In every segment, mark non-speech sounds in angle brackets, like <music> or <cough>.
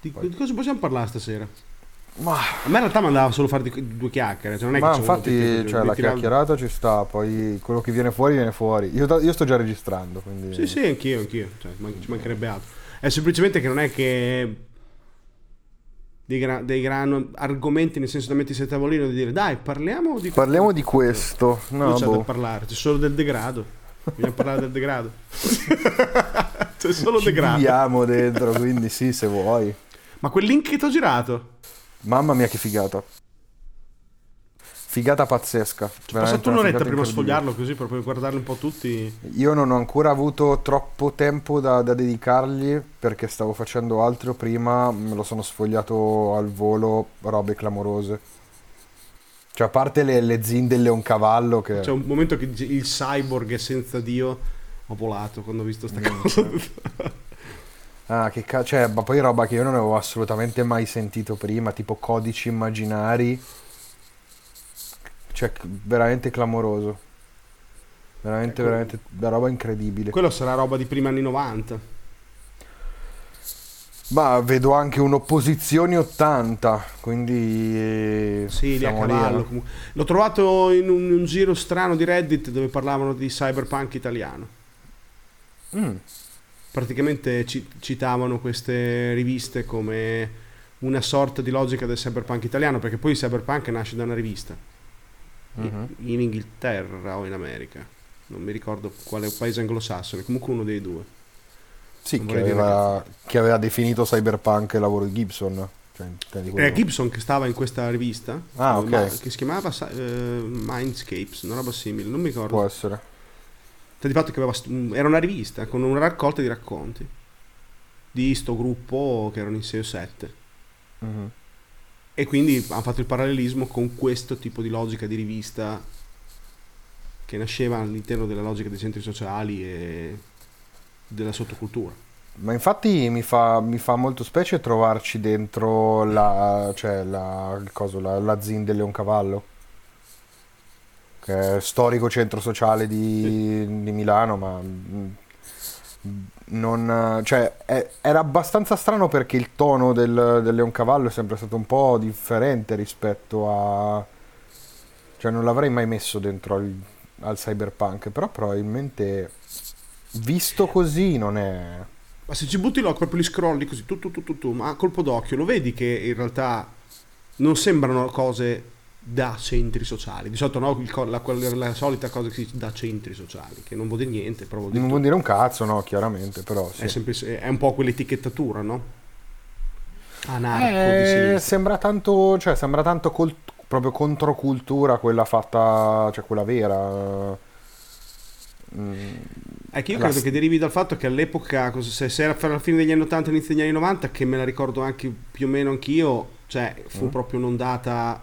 Di, di cosa possiamo parlare stasera? Ma, A me in realtà mandava solo fare di- due chiacchiere. Cioè non è ma che infatti tutti- cioè, la tirare- chiacchierata ci sta, poi quello che viene fuori viene fuori. Io, io sto già registrando, quindi... Sì, sì, anch'io, anch'io. Cioè, man- ci mancherebbe altro. È semplicemente che non è che dei, gra- dei gran argomenti nel senso da mettersi a tavolino e di dire dai parliamo di Parliamo di questo. non No, c'è da boh. parlare c'è solo del degrado bisogna parlare del degrado <laughs> c'è solo Ci degrado viviamo dentro, quindi sì, se vuoi. Ma quel link che ti ho girato Mamma mia che figata. Figata pazzesca. ho veramente passato un'oretta prima incredibile. sfogliarlo così proprio guardarli un po' tutti Io non ho ancora avuto troppo tempo da, da dedicargli perché stavo facendo altro prima, me lo sono sfogliato al volo, robe clamorose. Cioè, a parte le, le zin del leoncavallo che... c'è un momento che il cyborg è senza dio ho volato quando ho visto sta cosa <laughs> Ah, che cazzo, cioè, ma poi roba che io non avevo assolutamente mai sentito prima, tipo codici immaginari. Cioè, veramente clamoroso. Veramente, Ecco. veramente, una roba incredibile. quello sarà roba di prima anni 90 Ma vedo anche un'opposizione 80, quindi... eh, Sì, lì a cavallo. no? comunque. L'ho trovato in un, un giro strano di Reddit dove parlavano di cyberpunk italiano. Mm, Praticamente ci- citavano queste riviste come una sorta di logica del cyberpunk italiano, perché poi il cyberpunk nasce da una rivista mhm. in Inghilterra o in America. Non mi ricordo quale paese anglosassone, comunque uno dei due. Sì, che aveva, che aveva definito cyberpunk il lavoro di Gibson. Cioè? Era Gibson che stava in questa rivista, Ah, eh, ok. ma- che si chiamava eh, Mindscapes, una roba simile, non mi ricordo. Può essere. Di fatto che aveva un- era una rivista con una raccolta di racconti di sto gruppo che erano in 6 o 7 Mhm. e quindi hanno fatto il parallelismo con questo tipo di logica di rivista che nasceva all'interno della logica dei centri sociali e della sottocultura. Ma infatti mi fa, mi fa molto specie trovarci dentro la, cioè la, il coso, la, la zin del Leoncavallo, che è storico centro sociale di, di Milano, ma mm, non, cioè, è- era abbastanza strano perché il tono del, del Leoncavallo è sempre stato un po' differente rispetto a... cioè non l'avrei mai messo dentro al, al cyberpunk, però probabilmente visto così non è... Ma se ci butti l'occhio proprio li scrolli così, tu, tu, tu, tu, tu, ma a colpo d'occhio lo vedi che in realtà non sembrano cose da centri sociali. Di solito no, co- la, quella- la solita cosa che si dice da centri sociali, che non vuol dire niente, però vuol dire Non vuol dire un cazzo, no, chiaramente, però sì. È, semplice- è un po' quell'etichettatura, no? Anarco Eh, sembra tanto, cioè, sembra tanto col- proprio controcultura quella fatta, cioè quella vera. Mm, È che io la credo che derivi dal fatto che all'epoca, se, se era fra la fine degli anni 80 e inizio degli anni 90, che me la ricordo anche più o meno anch'io, cioè fu Mm. proprio un'ondata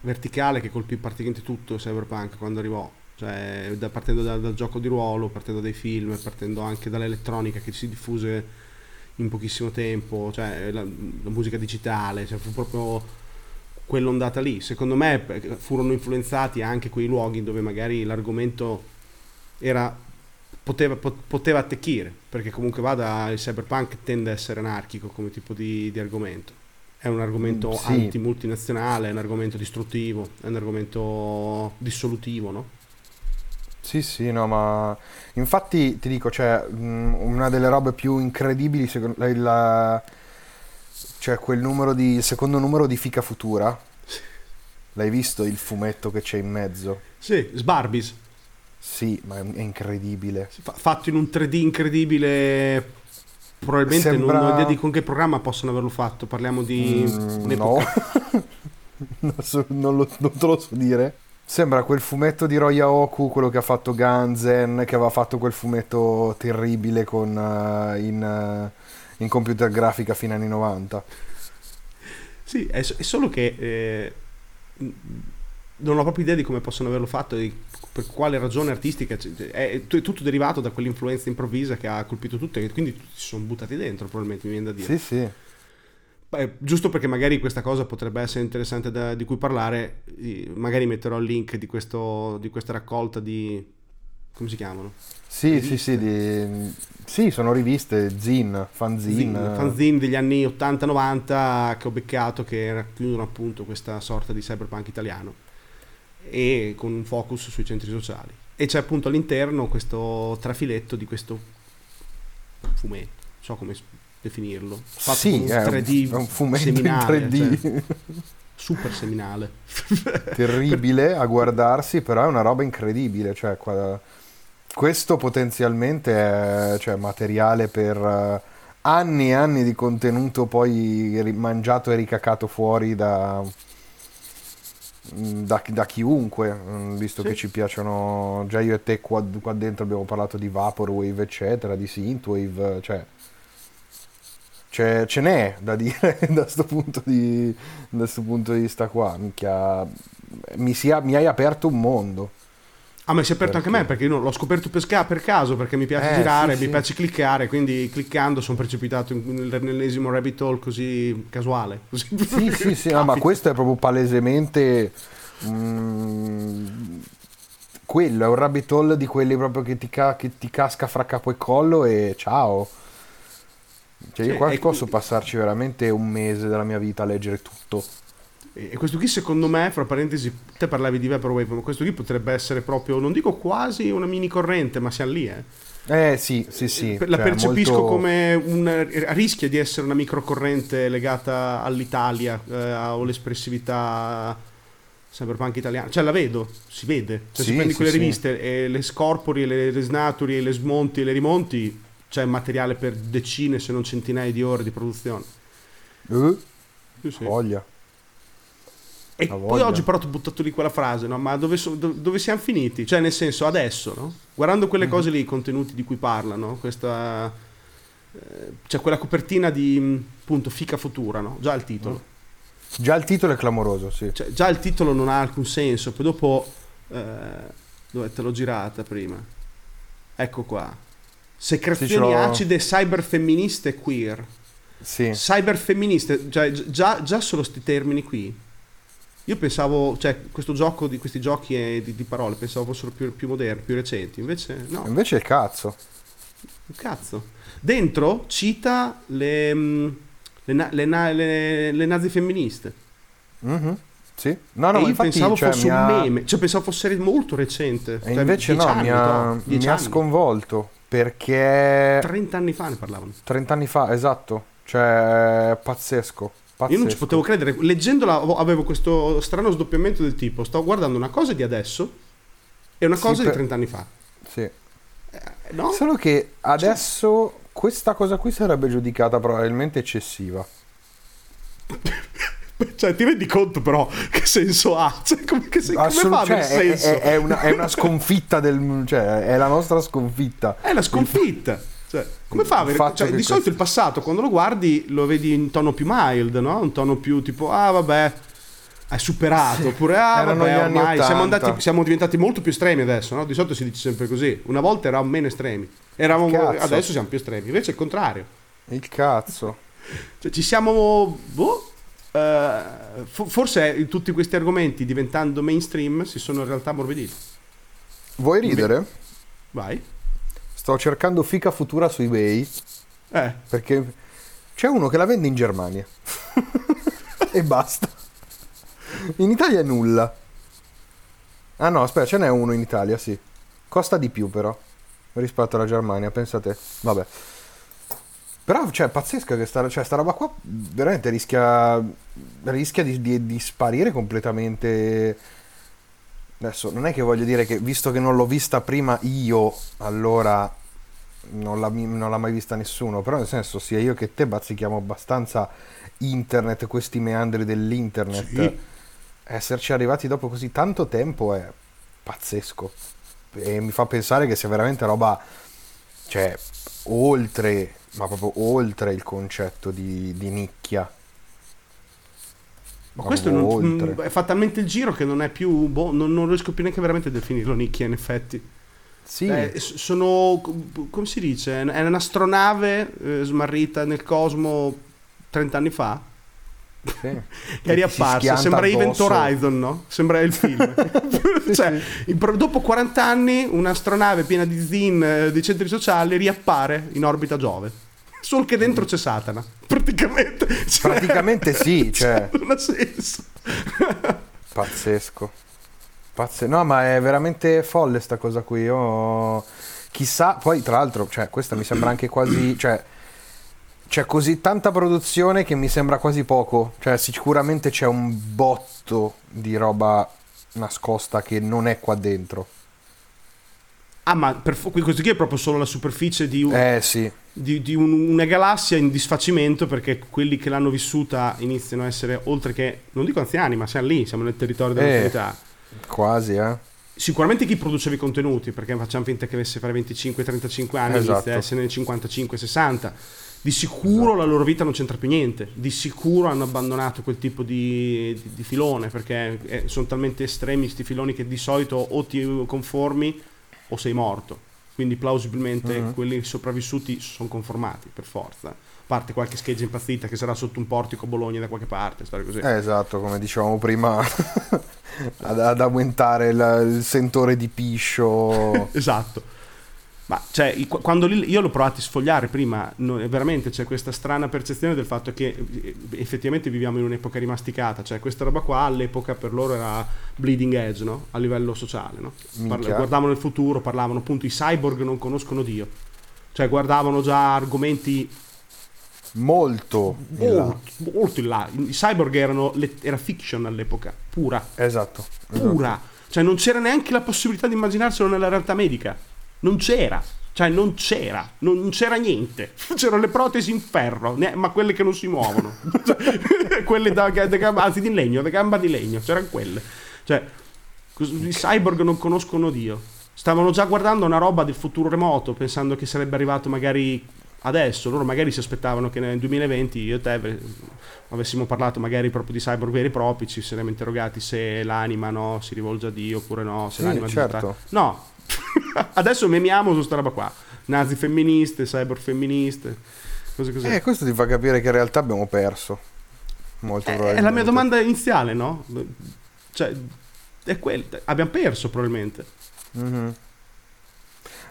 verticale che colpì praticamente tutto cyberpunk quando arrivò. Cioè, da- partendo da- dal gioco di ruolo, partendo dai film, partendo anche dall'elettronica che si diffuse in pochissimo tempo, cioè la, la musica digitale, cioè fu proprio quell'ondata lì. Secondo me eh, furono influenzati anche quei luoghi dove magari l'argomento era, poteva, pot- poteva attecchire, perché comunque vada il cyberpunk tende a essere anarchico come tipo di, di argomento. È un argomento sì. anti-multinazionale, è un argomento distruttivo, è un argomento dissolutivo, no? Sì, sì, no, ma infatti ti dico, cioè, mm, una delle robe più incredibili, secondo la, cioè quel numero di, il secondo numero di Fica Futura. L'hai visto il fumetto che c'è in mezzo? Sì, Sbarbis, Sì, ma è, incredibile. fa- fatto in un 3D incredibile. Probabilmente Sembra- non ho idea di con che programma possono averlo fatto. Parliamo di Mm, no, <laughs> non, lo- non te lo so dire. Sembra quel fumetto di Roya Oku, quello che ha fatto Ganzen, che aveva fatto quel fumetto terribile con, eh, in, eh, in computer grafica fino agli anni 90. Sì, è, è solo che eh, non ho proprio idea di come possono averlo fatto, di per quale ragione artistica. cioè, È, tutto derivato da quell'influenza improvvisa che ha colpito tutti, e quindi tutti si sono buttati dentro, probabilmente mi viene da dire. Sì, sì. Beh, giusto perché magari questa cosa potrebbe essere interessante da- di cui parlare, magari metterò il link di, questo, di questa raccolta di come si chiamano? Sì, Riviste. sì, sì, di- sì, sono riviste, zin, fanzine. Zin, fanzine degli anni 80-90 che ho beccato che racchiudono appunto questa sorta di cyberpunk italiano e con un focus sui centri sociali e c'è appunto all'interno questo trafiletto di questo fumetto non so come definirlo fatto Sì, con un è un, 3D è un fumetto in seminale, 3D. cioè, <laughs> super seminale terribile a guardarsi, però è una roba incredibile. Cioè, questo potenzialmente è cioè, materiale per eh, anni e anni di contenuto poi mangiato e ricacato fuori da, da, da chiunque, mm, visto Sì. che ci piacciono, già io e te qua, qua dentro abbiamo parlato di Vaporwave, eccetera, di Synthwave, cioè... ce n'è da dire <laughs> da sto punto di, da sto punto di vista qua. Minchia, mi, sia- mi hai aperto un mondo. Ah, ma si è aperto anche a me Perché? perché io l'ho scoperto per, caso perché mi piace Eh, girare, sì, mi sì. piace cliccare, quindi cliccando sono precipitato nell'ennesimo rabbit hole così casuale. <laughs> Così. Sì, sì, sì, no, ma questo è proprio palesemente mm, quello, è un rabbit hole di quelli proprio che ti, ca- che ti casca fra capo e collo e ciao. Cioè io qua posso passarci veramente un mese della mia vita a leggere tutto. E questo qui secondo me, fra parentesi, te parlavi di Vaporwave, ma questo qui potrebbe essere proprio, non dico quasi una mini corrente, ma siamo lì, eh. Eh sì, sì, sì. la cioè, percepisco molto- come un rischia di essere una microcorrente legata all'Italia eh, o l'espressività cyberpunk italiana. Cioè la vedo, si vede. Cioè, Sì, se prendi sì, quelle sì. riviste e le scorpori, e le, le snaturi, e le smonti e le rimonti, c'è materiale per decine se non centinaia di ore di produzione. Eh, Sì, sì. voglia. E poi voglia. oggi però ti ho buttato lì quella frase, no? Ma dove, so- do- dove siamo finiti? Cioè, nel senso, adesso, no? Guardando quelle cose lì, i contenuti di cui parlano, questa... eh, C'è quella copertina di, mh, appunto, Fica Futura, no? Già il titolo. Già il titolo è clamoroso, sì. Cioè, già il titolo non ha alcun senso. Poi dopo... eh, dove te l'ho girata prima? Ecco qua. Secrezioni Sì, acide, cyberfemministe queer. Sì. Cyberfemministe, cioè gi- già, già solo sti termini qui. Io pensavo, cioè, questo gioco di questi giochi di, di parole, pensavo fossero più, più moderni, più recenti. Invece, no, Invece il cazzo. cazzo. Dentro cita le, mh, le, le le- le nazi femministe. Mhm, Sì. No, no, io infatti, pensavo cioè, fosse mi un meme, cioè pensavo fosse molto recente. E Cioè, invece no, anni, mi ha, mi ha sconvolto perché 30 anni fa ne parlavano. 30 anni fa, esatto, cioè pazzesco, pazzesco. Io non ci potevo credere, leggendola avevo- questo strano sdoppiamento del tipo, sto guardando una cosa di adesso e una Sì, cosa per- di 30 anni fa. Sì. Eh, No? Solo che adesso questa cosa qui sarebbe giudicata probabilmente eccessiva. <laughs> Cioè, ti rendi conto però che senso ha? <laughs> Cioè, come, che se- come Assolut- cioè, è, senso? è- è una, è una sconfitta del... cioè è la nostra sconfitta. È la sconfitta. Cioè, come fa fatto cioè, di solito questo- il passato, quando lo guardi, lo vedi in tono più mild, no? Un tono più tipo, ah vabbè, hai superato. Oppure, ah vabbè, ormai siamo, 80. andati, siamo diventati molto più estremi adesso, no? Di solito si dice sempre così. Una volta eravamo meno estremi. Eravamo, adesso siamo più estremi. Invece è il contrario. Il cazzo. Cioè, ci siamo... Boh, fo- forse tutti questi argomenti diventando mainstream si sono in realtà ammorbiditi. Vuoi ridere? Vai. Sto cercando fica futura su eBay Eh, perché c'è uno che la vende in Germania. <laughs> e basta. In Italia è nulla. Ah no, aspetta, ce n'è uno in Italia, sì. Costa di più però rispetto alla Germania, pensate. Vabbè. Però, cioè, è pazzesca questa cioè, sta roba qua veramente rischia, rischia di, di- di sparire completamente. Adesso, non è che voglio dire che, visto che non l'ho vista prima io, allora non l'ha, non l'ha mai vista nessuno, però nel senso, sia io che te bazzichiamo abbastanza internet, questi meandri dell'internet. Sì. Esserci arrivati dopo così tanto tempo è pazzesco. E mi fa pensare che sia veramente roba, cioè, oltre, ma proprio oltre il concetto di, di nicchia. Ma questo non, oltre. mh, fa talmente il giro che non è più. Boh, non, non riesco più neanche veramente a definirlo nicchia, in effetti. Sì, Eh, sono. come si dice? È un'astronave eh, smarrita nel cosmo 30 anni fa. Sì. <laughs> che è riapparsa. Sembra Event. Horizon, no? Sembra il film. <laughs> <laughs> cioè, pro- dopo 40 anni, un'astronave piena di zin eh, di centri sociali riappare in orbita Giove. Solo che dentro c'è Satana. Praticamente. Cioè, Praticamente sì, <laughs> cioè. Non ha senso. Pazzesco. Pazze- No, ma è veramente folle sta cosa qui. Io... Chissà, poi tra l'altro, cioè, questa mi sembra anche quasi... Cioè, c'è così tanta produzione che mi sembra quasi poco. Cioè, sicuramente c'è un botto di roba nascosta che non è qua dentro. Ah, ma per questo qui è proprio solo la superficie di, un- Eh sì, di, di un- una galassia in disfacimento perché quelli che l'hanno vissuta iniziano a essere, oltre che, non dico anziani, ma siamo lì, siamo nel territorio della Eh. quasi, eh. Sicuramente chi produceva i contenuti, perché facciamo finta che avesse fare 25-35 anni, Esatto. inizia a essere nel 55-60. Di sicuro la loro vita non c'entra più niente. Di sicuro hanno abbandonato quel tipo di, di- di filone, perché eh, sono talmente estremi sti filoni che di solito o ti conformi o sei morto. Quindi plausibilmente Mhm. quelli sopravvissuti sono conformati, per forza. A parte qualche scheggia impazzita che sarà sotto un portico a Bologna da qualche parte, storie così. Eh, esatto, come dicevamo prima, <laughs> ad, ad aumentare il, il sentore di piscio. Esatto. Ma cioè, quando li- io l'ho provato a sfogliare prima, no, e veramente c'è questa strana percezione del fatto che eh, effettivamente viviamo in un'epoca rimasticata, cioè questa roba qua all'epoca per loro era bleeding edge, no? A livello sociale, no? Parla- guardavano il futuro, parlavano appunto i cyborg non conoscono Dio. Cioè guardavano già argomenti Molto in molto, molto in là. I cyborg erano era fiction all'epoca, pura Esatto. esatto. pura. Cioè non c'era neanche la possibilità di immaginarselo nella realtà medica. Non c'era. Cioè non c'era, non non c'era niente. <laughs> C'erano le protesi in ferro, ne- ma quelle che non si muovono. <laughs> Quelle da, da gamba, anzi di legno, da gamba di legno, c'erano quelle. Cioè, i cyborg non conoscono Dio. Stavano già guardando una roba del futuro remoto, pensando che sarebbe arrivato magari adesso. Loro magari si aspettavano che nel 2020 io e te ave- avessimo parlato magari proprio di cyborg veri e propri, ci saremmo interrogati se l'anima no, si rivolge a Dio oppure no, se Sì, l'anima certo. digitale- No, <laughs> adesso memiamo su sta roba qua. Nazi femministe, cyborg femministe, cose così. Eh, questo ti fa capire che in realtà abbiamo perso. Molto Eh, è la mia domanda iniziale, no? Cioè, è quella. Abbiamo perso probabilmente. Mhm.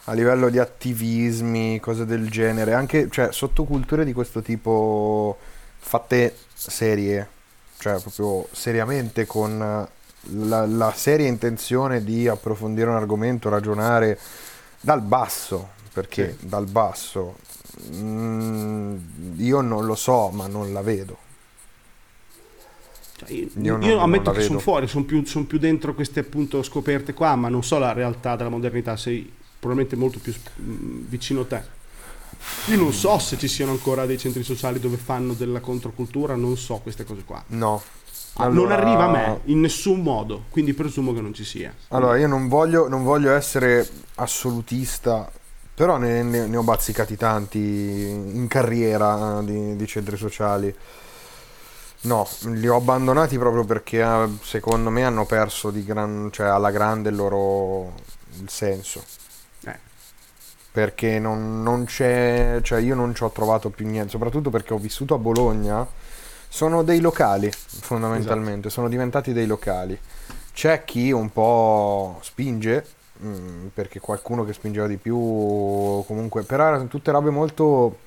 A livello di attivismi, cose del genere, anche cioè, sottoculture di questo tipo fatte serie, cioè proprio seriamente con la, la seria intenzione di approfondire un argomento, ragionare dal basso, perché dal basso mm, io non lo so, ma non la vedo. Cioè, io, Io non- io ammetto che sono fuori, sono più, son più dentro queste appunto scoperte qua, ma non so la realtà della modernità, sei probabilmente molto più mm, vicino a te. Io non so se ci siano ancora dei centri sociali dove fanno della controcultura, non so queste cose qua. No. Ah, Non Allora- arriva a me in nessun modo, quindi presumo che non ci sia. Allora, io non voglio, non voglio essere assolutista, però ne, ne- ne ho bazzicati tanti in carriera eh, di, di centri sociali. No, li ho abbandonati proprio perché eh, secondo me hanno perso di gran, cioè, alla grande il loro il senso. Eh. Perché non, non c'è, cioè io non ci ho trovato più niente, soprattutto perché ho vissuto a Bologna. Sono dei locali, fondamentalmente, sono diventati dei locali. C'è chi un po' spinge, mm, perché qualcuno che spingeva di più, comunque, però erano tutte robe molto,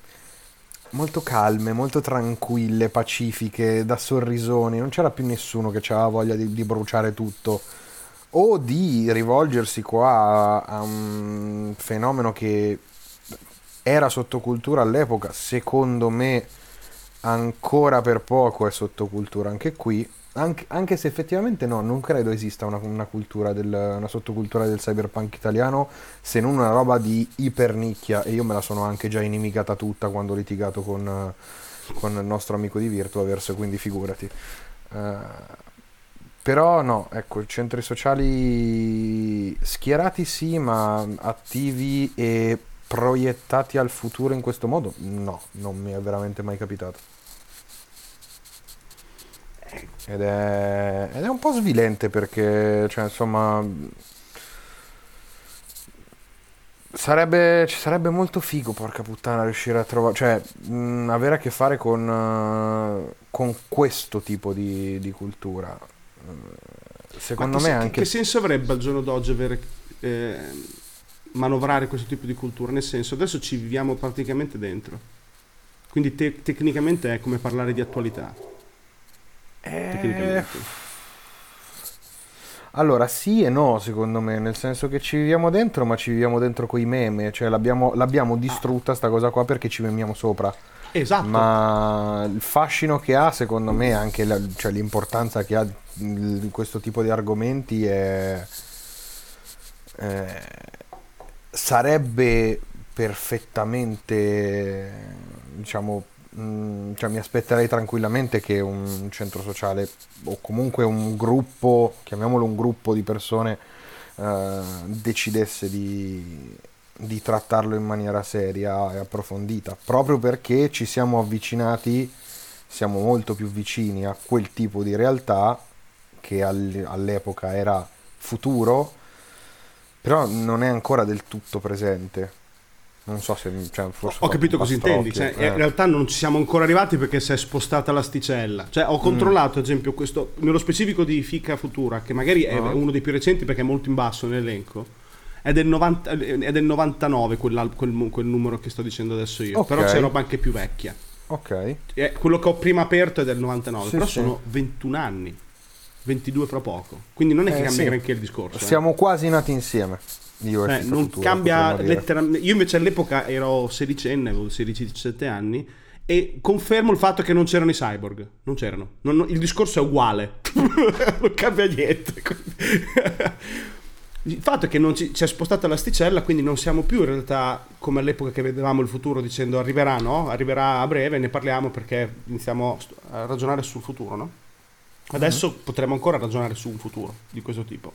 molto calme, molto tranquille, pacifiche, da sorrisoni, non c'era più nessuno che aveva voglia di, di bruciare tutto. O di rivolgersi qua a un fenomeno che era sottocultura all'epoca, secondo me ancora per poco è sottocultura anche qui, anche, anche se effettivamente no, non credo esista una, una del, una sottocultura del cyberpunk italiano se non una roba di ipernicchia e io me la sono anche già inimicata tutta quando ho litigato con, con il nostro amico di Virtuaverse, quindi figurati. Eh, però no, ecco, centri sociali schierati sì, ma attivi e proiettati al futuro in questo modo? No, non mi è veramente mai capitato. Ed è, ed è un po' svilente perché, cioè, insomma, Sarebbe, ci sarebbe molto figo, porca puttana, riuscire a trovare, cioè, mh, avere a che fare con, uh, con questo tipo di, di cultura. Secondo Ma me che, anche... Che senso avrebbe al giorno d'oggi avere, eh, manovrare questo tipo di cultura? Nel senso, adesso ci viviamo praticamente dentro. Quindi te- tecnicamente è come parlare di attualità. Eh... Allora, sì e no, secondo me, nel senso che ci viviamo dentro, ma ci viviamo dentro coi meme, cioè l'abbiamo, l'abbiamo distrutta sta cosa qua perché ci memiamo sopra. Esatto. Ma il fascino che ha, secondo me, anche la, cioè, l'importanza che ha in questo tipo di argomenti è... Eh, sarebbe perfettamente, diciamo, mh, cioè mi aspetterei tranquillamente che un centro sociale o comunque un gruppo, chiamiamolo un gruppo di persone, eh, decidesse di, di trattarlo in maniera seria e approfondita, proprio perché ci siamo avvicinati, siamo molto più vicini a quel tipo di realtà che all'epoca era futuro, però non è ancora del tutto presente. Non so se cioè, forse ho capito cosa intendi. Cioè, eh. In realtà non ci siamo ancora arrivati perché si è spostata l'asticella. Cioè, ho controllato, ad esempio, questo nello specifico di Fica Futura, che magari è uh-huh. uno dei più recenti perché è molto in basso nell'elenco. È del, 90, è del 99 quel, quel, quel, numero che sto dicendo adesso io. Okay. Però c'è roba anche più vecchia. Ok. E quello che ho prima aperto è del 99, sì, però sì. sono 21 anni. 22 fra poco. Quindi non è che eh, cambia sì. granché il discorso. eh. Siamo quasi nati insieme. Io eh, non futura, cambia letteralmente. Io invece all'epoca ero sedicenne, avevo 16-17 anni. E confermo il fatto che non c'erano i cyborg. Non c'erano. Non, il discorso è uguale. <laughs> non cambia niente. <laughs> il fatto è che non ci, ci è spostata l'asticella, quindi non siamo più in realtà come all'epoca che vedevamo il futuro dicendo arriverà, no? Arriverà a breve, ne parliamo perché iniziamo a ragionare sul futuro, no? Adesso uh-huh. potremmo ancora ragionare su un futuro di questo tipo.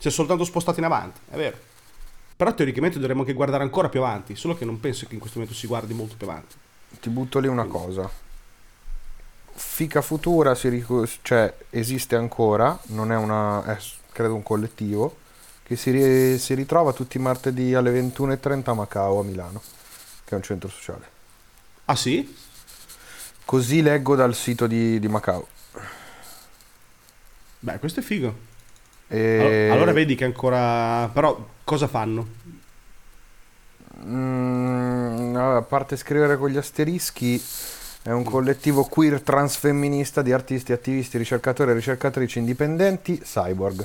Si è soltanto spostato in avanti, è vero. Però teoricamente dovremmo anche guardare ancora più avanti, solo che non penso che in questo momento si guardi molto più avanti. Ti butto lì una cosa. Fica Futura ric- cioè, esiste ancora, non è una, è credo un collettivo, che si, ri- si ritrova tutti i martedì alle 21.30 a Macao, a Milano, che è un centro sociale. Ah sì? Così leggo dal sito di, di Macao. Beh, questo è figo. E... Allora, allora, vedi che ancora... Però cosa fanno? Mm, a parte scrivere con gli asterischi, è un collettivo queer transfemminista di artisti, attivisti, ricercatori e ricercatrici indipendenti, cyborg.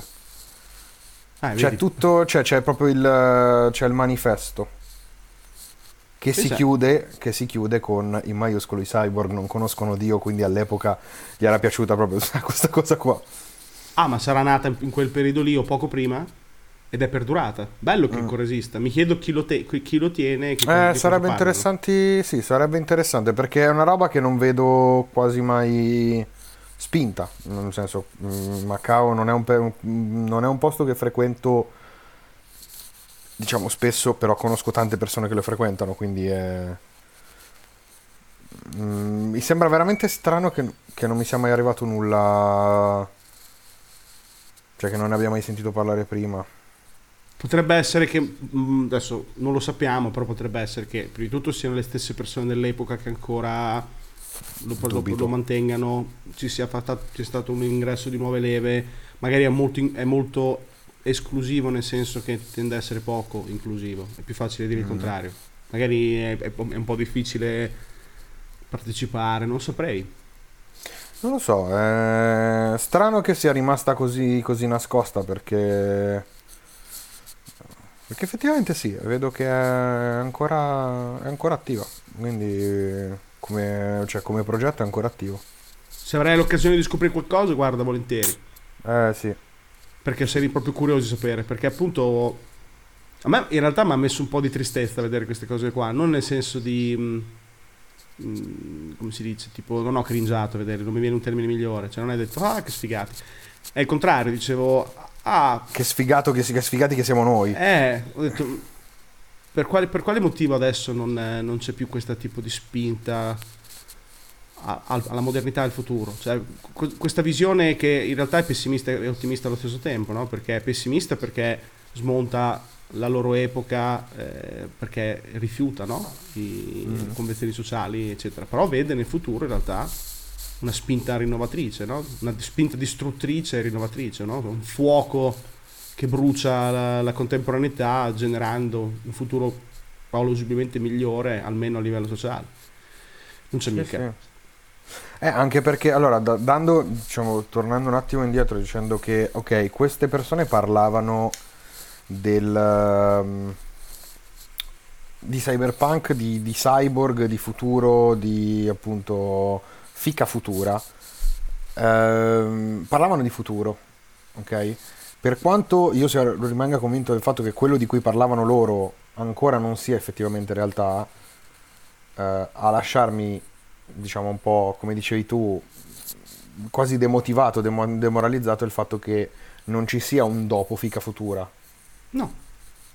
Ah, c'è tutto, cioè, c'è proprio il, c'è il manifesto. Che si, chiude, che si, chiude, con in maiuscolo i cyborg non conoscono Dio, quindi all'epoca gli era piaciuta proprio <laughs> questa cosa qua. Ah, ma sarà nata in quel periodo lì o poco prima? Ed è perdurata. Bello che mm. ancora esista. Mi chiedo chi lo, te- chi lo tiene. Chi eh, sarebbe interessante. Sì, sarebbe interessante perché è una roba che non vedo quasi mai spinta. Nel senso, mm, Macao non è un, non è un posto che frequento. Diciamo spesso, però conosco tante persone che lo frequentano, quindi è. Mm, mi sembra veramente strano che, che non mi sia mai arrivato nulla cioè che non ne abbiamo mai sentito parlare prima. Potrebbe essere che, mm, adesso non lo sappiamo, però potrebbe essere che prima di tutto siano le stesse persone dell'epoca che ancora lo, lo, lo mantengano, ci sia, fatta, ci stato un ingresso di nuove leve, magari è molto, è molto, esclusivo nel senso che tende ad essere poco inclusivo, è più facile dire il mm. contrario. Magari è, è un po' difficile partecipare, non saprei. Non lo so, è strano che sia rimasta così, così nascosta perché... Perché effettivamente sì, vedo che è ancora, è ancora attiva, quindi come, cioè, come progetto è ancora attivo. Se avrai l'occasione di scoprire qualcosa, guarda volentieri. Eh sì. Perché sei proprio curioso di sapere, perché appunto... A me in realtà mi ha messo un po' di tristezza vedere queste cose qua, non nel senso di Mm, come si dice, tipo non ho cringiato a vedere, non mi viene un termine migliore, cioè non hai detto ah che sfigati. È il contrario, dicevo ah che sfigato che, che sfigati che siamo noi. Eh, ho detto per quale, per quale motivo adesso non, non, c'è più questo tipo di spinta a, a, alla modernità del futuro? Cioè, questa visione che in realtà è pessimista e ottimista allo stesso tempo, no? Perché è pessimista perché smonta la loro epoca eh, perché rifiuta no? i Mm. convenzioni sociali, eccetera. Però vede nel futuro in realtà una spinta rinnovatrice, no? una spinta distruttrice e rinnovatrice, no? un fuoco che brucia la, la contemporaneità generando un futuro plausibilmente migliore, almeno a livello sociale. Non c'è Sì, mica. sì. Eh, anche perché, allora, da- dando, diciamo, tornando un attimo indietro, dicendo che, ok, queste persone parlavano del, ehm, di cyberpunk, di, di cyborg, di futuro, di appunto fica futura. Ehm, parlavano di futuro, ok? Per quanto io rimanga convinto del fatto che quello di cui parlavano loro ancora non sia effettivamente realtà, eh, a lasciarmi, diciamo un po' come dicevi tu, quasi demotivato, demo- demoralizzato il fatto che non ci sia un dopo fica futura. No,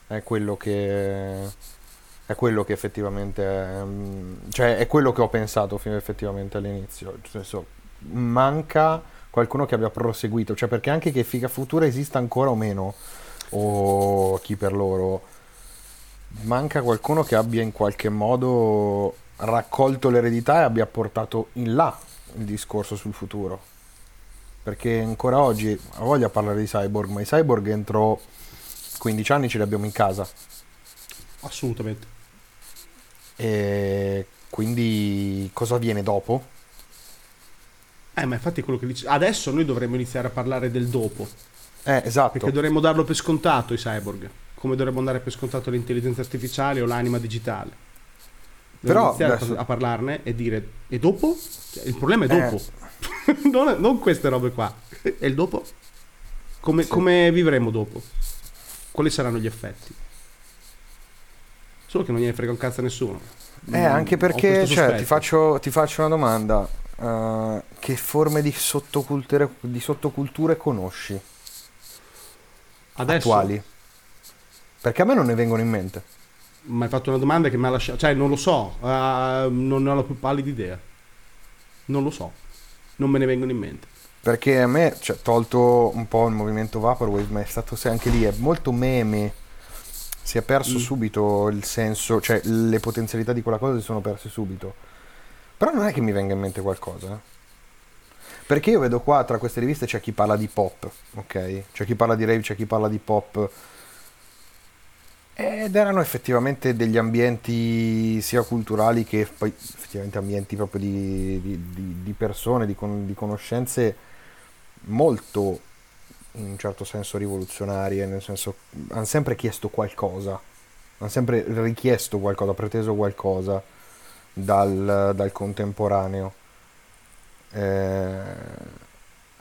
È quello che è quello che effettivamente ehm, cioè è quello che ho pensato fino effettivamente all'inizio. Senso, manca qualcuno che abbia proseguito, cioè perché anche che figa futura esista ancora o meno, o chi per loro, manca qualcuno che abbia in qualche modo raccolto l'eredità e abbia portato in là il discorso sul futuro. Perché ancora oggi ho voglia di parlare di cyborg, ma i cyborg entro 15 anni ce li abbiamo in casa. assolutamente. E quindi cosa viene dopo? Eh, ma infatti quello che dice. Adesso noi dovremmo iniziare a parlare del dopo. Eh, esatto. Perché dovremmo darlo per scontato i cyborg. Come dovremmo dare per scontato l'intelligenza artificiale o l'anima digitale. Dovremmo Però, iniziare a adesso- a parlarne e dire e dopo? Cioè, il problema è Eh. dopo. <laughs> non, non queste robe qua. E il dopo? Come, Sì. come vivremo dopo? Quali saranno gli effetti? Solo che non gliene frega un cazzo a nessuno. Eh, Mm, anche perché cioè, ti, faccio, ti faccio una domanda. Eh, che forme di sottoculture, di sottoculture conosci Adesso attuali? Perché a me non ne vengono in mente. mi hai fatto una domanda che mi ha lasciato. Cioè, non lo so, eh, non ne ho la più pallida idea. Non lo so, non me ne vengono in mente. Perché a me, cioè, tolto un po' il movimento Vaporwave, ma è stato se anche lì, è molto meme. Si è perso Mm. subito il senso, cioè le potenzialità di quella cosa si sono perse subito. Però non è che mi venga in mente qualcosa. eh. Perché io vedo qua tra queste riviste c'è chi parla di pop, ok? C'è chi parla di rave, c'è chi parla di pop. Ed erano effettivamente degli ambienti sia culturali che poi effettivamente ambienti proprio di, di- di- di persone, di, con- di conoscenze molto in un certo senso rivoluzionarie, nel senso hanno sempre chiesto qualcosa, hanno sempre richiesto qualcosa, preteso qualcosa dal, dal contemporaneo. Eh,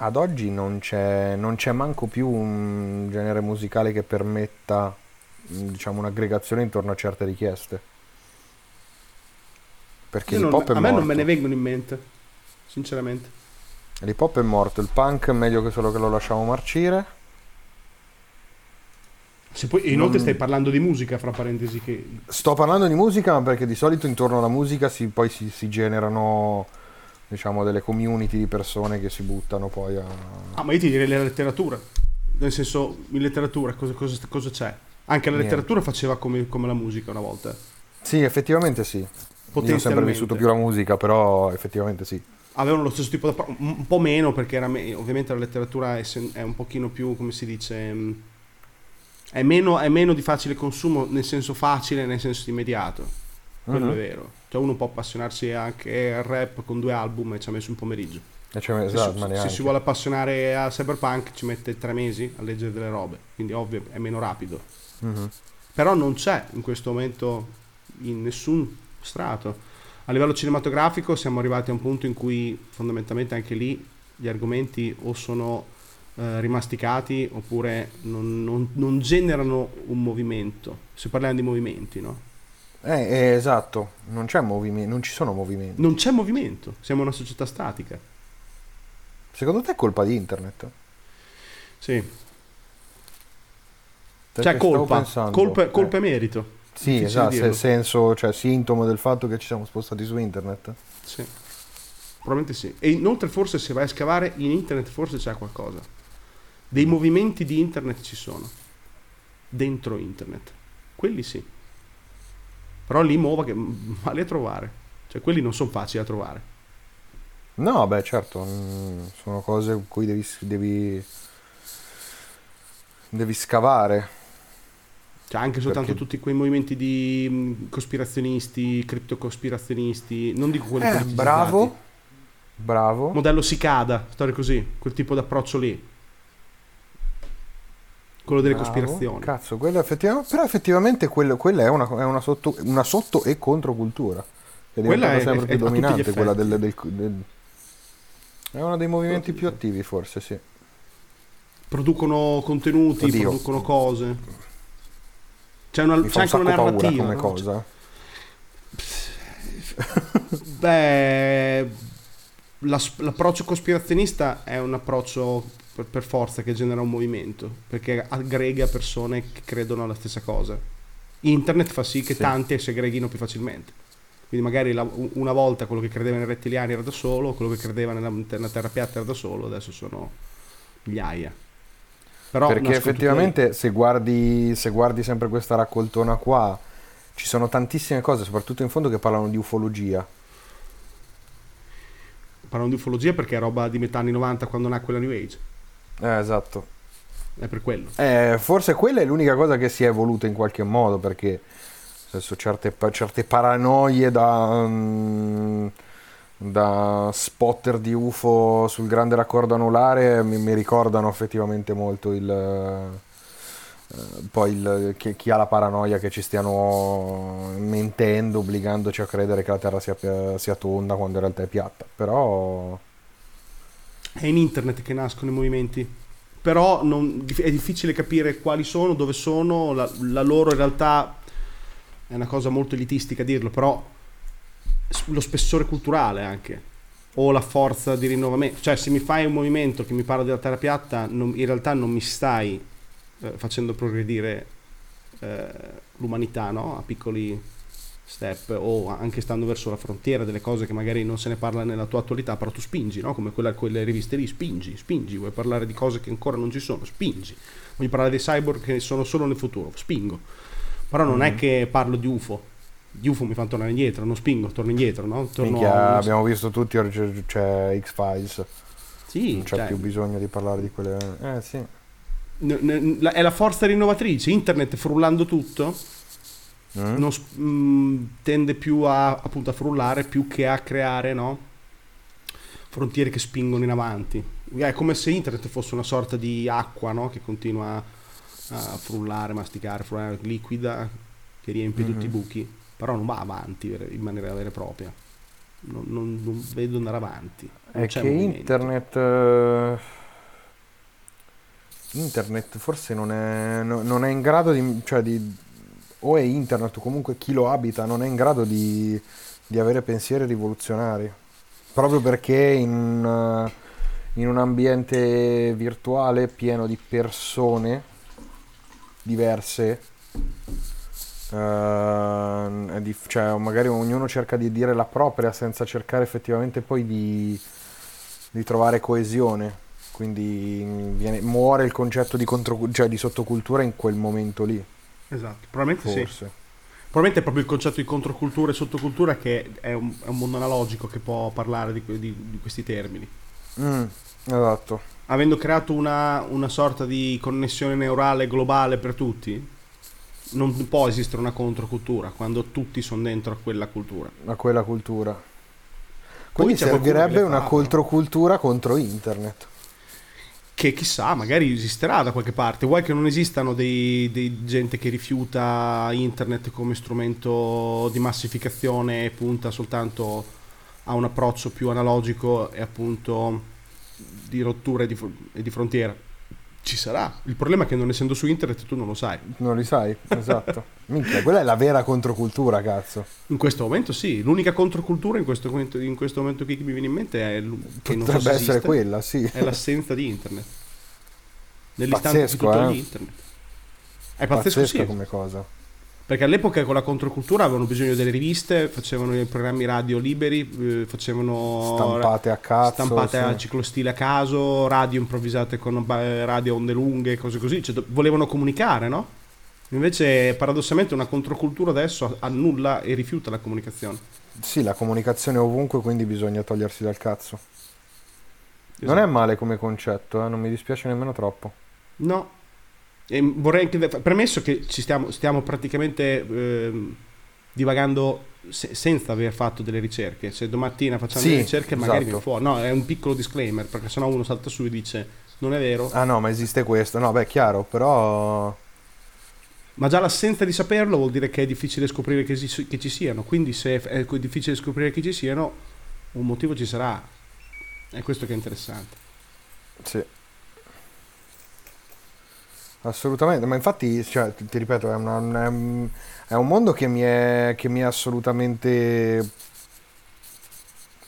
ad oggi non c'è, non c'è manco più un genere musicale che permetta diciamo un'aggregazione intorno a certe richieste. Perché Io non- a me non me ne vengono in mente, sinceramente. L'hip hop è morto, il punk è meglio che solo che lo lasciamo marcire. E inoltre Non- stai parlando di musica, fra parentesi, che Sto parlando di musica ma perché di solito intorno alla musica si, poi si, si generano diciamo delle community di persone che si buttano poi a... Ah, ma io ti direi la letteratura. Nel senso, in letteratura cosa, cosa- cosa c'è? Anche la Niente. letteratura faceva come, come la musica una volta. Sì, effettivamente sì. Io ho sempre vissuto più la musica, però effettivamente sì. Avevano lo stesso tipo di... Un un po' meno perché era me- ovviamente la letteratura è, sen- è un pochino più, come si dice... mh, È meno, è meno di facile consumo nel senso facile, nel senso immediato. Quello Mhm. è vero. Cioè uno può appassionarsi anche al rap con due album e ci ha messo un pomeriggio. Cioè, Se, esatto, si- ma se neanche. si vuole appassionare a cyberpunk ci mette tre mesi a leggere delle robe, quindi ovvio è meno rapido. Mhm. Però non c'è in questo momento in nessun strato. A livello cinematografico siamo arrivati a un punto in cui fondamentalmente anche lì gli argomenti o sono eh, rimasticati oppure non, non- non generano un movimento. Se parliamo di movimenti, no? Eh, eh, esatto, non c'è movimento, non ci sono movimenti. Non c'è movimento, siamo una società statica. Secondo te è colpa di internet? Sì, Perché cioè colpa, pensando- colpa, eh, colpa e merito. Sì, esatto, nel senso, cioè sintomo del fatto che ci siamo spostati su internet. Sì, probabilmente sì. E inoltre forse se vai a scavare in internet forse c'è qualcosa. Dei movimenti di internet ci sono. dentro internet. Quelli sì. Però lì muova che male a trovare. Cioè quelli non sono facili da trovare. No, beh, certo, mm, sono cose in cui devi, devi, devi scavare. Cioè anche soltanto Perché- tutti quei movimenti di mh, cospirazionisti, criptocospirazionisti, non dico quelli Eh, bravo, bravo. Modello Cicada, storie così, quel tipo d'approccio lì. Quello delle Bravo. cospirazioni. Cazzo, quello effettivamente, però effettivamente quello- quella è una, è una sotto, una sotto e controcultura. Che è Quella è- sempre è- più è dominante, quella del, del- del- È uno dei movimenti più attivi, forse, sì. Producono contenuti, Oddio. producono cose. C'è, una, c'è fa un anche una narrativa. come no? cosa. Beh, la- l'approccio cospirazionista è un approccio per, per forza che genera un movimento, perché aggrega persone che credono alla stessa cosa. Internet fa sì che Sì. tanti si aggreghino più facilmente. Quindi magari la- una volta quello che credeva nei rettiliani era da solo, quello che credeva nella, nella terra piatta era da solo, adesso sono migliaia. Però Perché effettivamente se guardi, se guardi sempre questa raccoltona qua, ci sono tantissime cose, soprattutto in fondo, che parlano di ufologia. Parlano di ufologia perché è roba di metà anni 90 quando nacque la New Age. Eh, esatto. È per quello. Eh, forse quella è l'unica cosa che si è evoluta in qualche modo, perché certe, certe paranoie da, mm, da spotter di UFO sul grande raccordo anulare mi, mi ricordano effettivamente molto il... eh, poi il- chi, chi ha la paranoia che ci stiano mentendo, obbligandoci a credere che la Terra sia, sia tonda quando in realtà è piatta. Però È in internet che nascono i movimenti. Però non- è difficile capire quali sono, dove sono, la, la loro in realtà è una cosa molto elitistica dirlo, però lo spessore culturale anche, o la forza di rinnovamento. Cioè se mi fai un movimento che mi parla della terra piatta, non- in realtà non mi stai eh, facendo progredire eh, l'umanità no? a piccoli step o anche stando verso la frontiera delle cose che magari non se ne parla nella tua attualità, però tu spingi, no? come quella, quelle riviste lì, spingi, spingi, vuoi parlare di cose che ancora non ci sono, spingi, voglio parlare dei cyborg che sono solo nel futuro, spingo, però non è Mhm. che parlo di UFO, di UFO mi fanno tornare indietro, non spingo, torno indietro, no? Torno minchia, a abbiamo visto tutti, ora c'è, X-Files. Sì, non c'è cioè, più bisogno di parlare di quelle. Eh sì. n- n- la- è la forza rinnovatrice, internet frullando tutto, Mm? non s- mh, tende più a, appunto a frullare più che a creare no? frontiere che spingono in avanti. È come se internet fosse una sorta di acqua no? che continua a frullare, masticare, frullare, liquida, che riempie tutti i Mhm. buchi, però non va avanti in maniera vera e propria. Non, non- non vedo andare avanti. Non È che movimento. internet. eh, Internet forse non è, no- non è in grado di, cioè di. O è internet o comunque chi lo abita non è in grado di, di avere pensieri rivoluzionari. Proprio perché in, eh, in un ambiente virtuale pieno di persone diverse eh, è dif- cioè magari ognuno cerca di dire la propria senza cercare effettivamente poi di, di trovare coesione. Quindi viene- muore il concetto di, contro- cioè di sottocultura in quel momento lì, Esatto, probabilmente sì. forse. Probabilmente è proprio il concetto di controcultura e sottocultura che è un, è un mondo analogico che può parlare di, di- di questi termini. Mm, esatto. Avendo creato una, una sorta di connessione neurale globale per tutti, non può esistere una controcultura quando tutti sono dentro a quella cultura. A quella cultura. Quindi servirebbe una controcultura contro internet. Che chissà, magari esisterà da qualche parte. Vuoi che non esistano dei, dei gente che rifiuta internet come strumento di massificazione e punta soltanto a un approccio più analogico e appunto di rottura e di, e di frontiera? Ci sarà. Il problema è che non essendo su internet tu non lo sai. Non li sai? <laughs> Esatto. Minchia, quella è la vera controcultura, cazzo. In questo momento sì, l'unica controcultura in questo momento, in questo momento che mi viene in mente è che non so Potrebbe se essere esiste, quella, sì. è l'assenza di internet. <laughs> Nell'istante Pazzesco, tu togli eh? internet. È pazzesco, Pazzesca sì. come cosa. Perché all'epoca con la controcultura avevano bisogno delle riviste, facevano i programmi radio liberi, eh, facevano Stampate a cazzo. stampate sì. a ciclostile a caso, radio improvvisate con ba- radio onde lunghe, cose così. Cioè, volevano comunicare, no? Invece, paradossalmente, una controcultura adesso annulla e rifiuta la comunicazione. Sì, la comunicazione è ovunque, quindi bisogna togliersi dal cazzo. Esatto. Non è male come concetto, eh? non mi dispiace nemmeno troppo. No. E vorrei anche... Premesso che ci stiamo, stiamo praticamente eh, divagando se, senza aver fatto delle ricerche. Se domattina facciamo sì, delle ricerche magari esatto. fuori. No, è un piccolo disclaimer, perché sennò uno salta su e dice non è vero. Ah no, ma esiste questo. No, beh, chiaro, però ma già l'assenza di saperlo vuol dire che è difficile scoprire che, ci, che ci siano, quindi se è difficile scoprire che ci siano, un motivo ci sarà. È questo che è interessante. Sì. Assolutamente, ma infatti, cioè, ti, ripeto, è, una, è, un, è, un mondo che mi è, che mi è assolutamente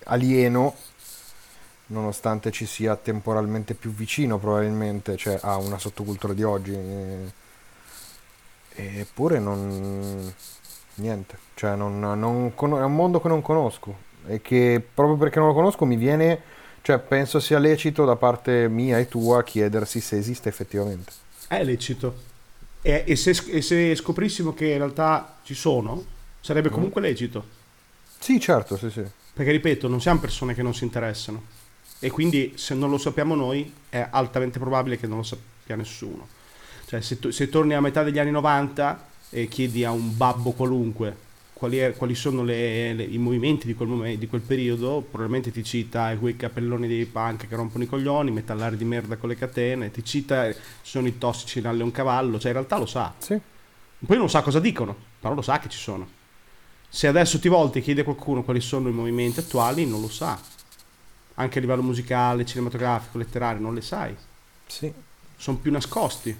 alieno, nonostante ci sia temporalmente più vicino probabilmente, cioè a una sottocultura di oggi Eppure non... niente, cioè non, non, è un mondo che non conosco e che proprio perché non lo conosco mi viene, cioè penso sia lecito da parte mia e tua chiedersi se esiste effettivamente. È lecito. E, e, se, e se, scoprissimo che in realtà ci sono, sarebbe mm. comunque lecito. Sì, certo, sì, sì. Perché ripeto, non siamo persone che non si interessano. E quindi se non lo sappiamo noi, è altamente probabile che non lo sappia nessuno. Cioè, se, tu, se torni a metà degli anni 90 e chiedi a un babbo qualunque quali, è, quali sono le, le, i movimenti di quel, momento, di quel, periodo, probabilmente ti cita quei capelloni dei punk che rompono i coglioni, metallari di merda con le catene, ti cita sono i tossici in alle un cavallo, cioè in realtà lo sa. Sì. Poi non sa cosa dicono, però lo sa che ci sono. Se adesso ti volti e chiedi a qualcuno quali sono i movimenti attuali, non lo sa. Anche a livello musicale, cinematografico, letterario, non le sai. Sì. Sono più nascosti.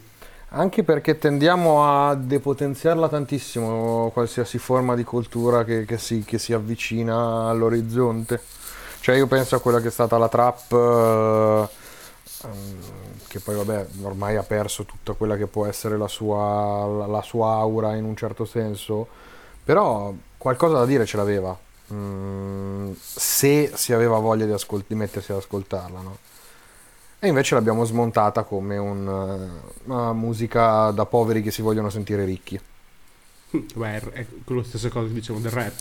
Anche perché tendiamo a depotenziarla tantissimo qualsiasi forma di cultura che, che, si, che si, avvicina all'orizzonte. Cioè io penso a quella che è stata la trap, eh, che poi vabbè ormai ha perso tutta quella che può essere la sua, la, sua aura in un certo senso, però qualcosa da dire ce l'aveva, mm, se si aveva voglia di, ascolt- di mettersi ad ascoltarla. No? E invece l'abbiamo smontata come un, eh, una musica da poveri che si vogliono sentire ricchi. Beh, è la stessa cosa che dicevo del rap.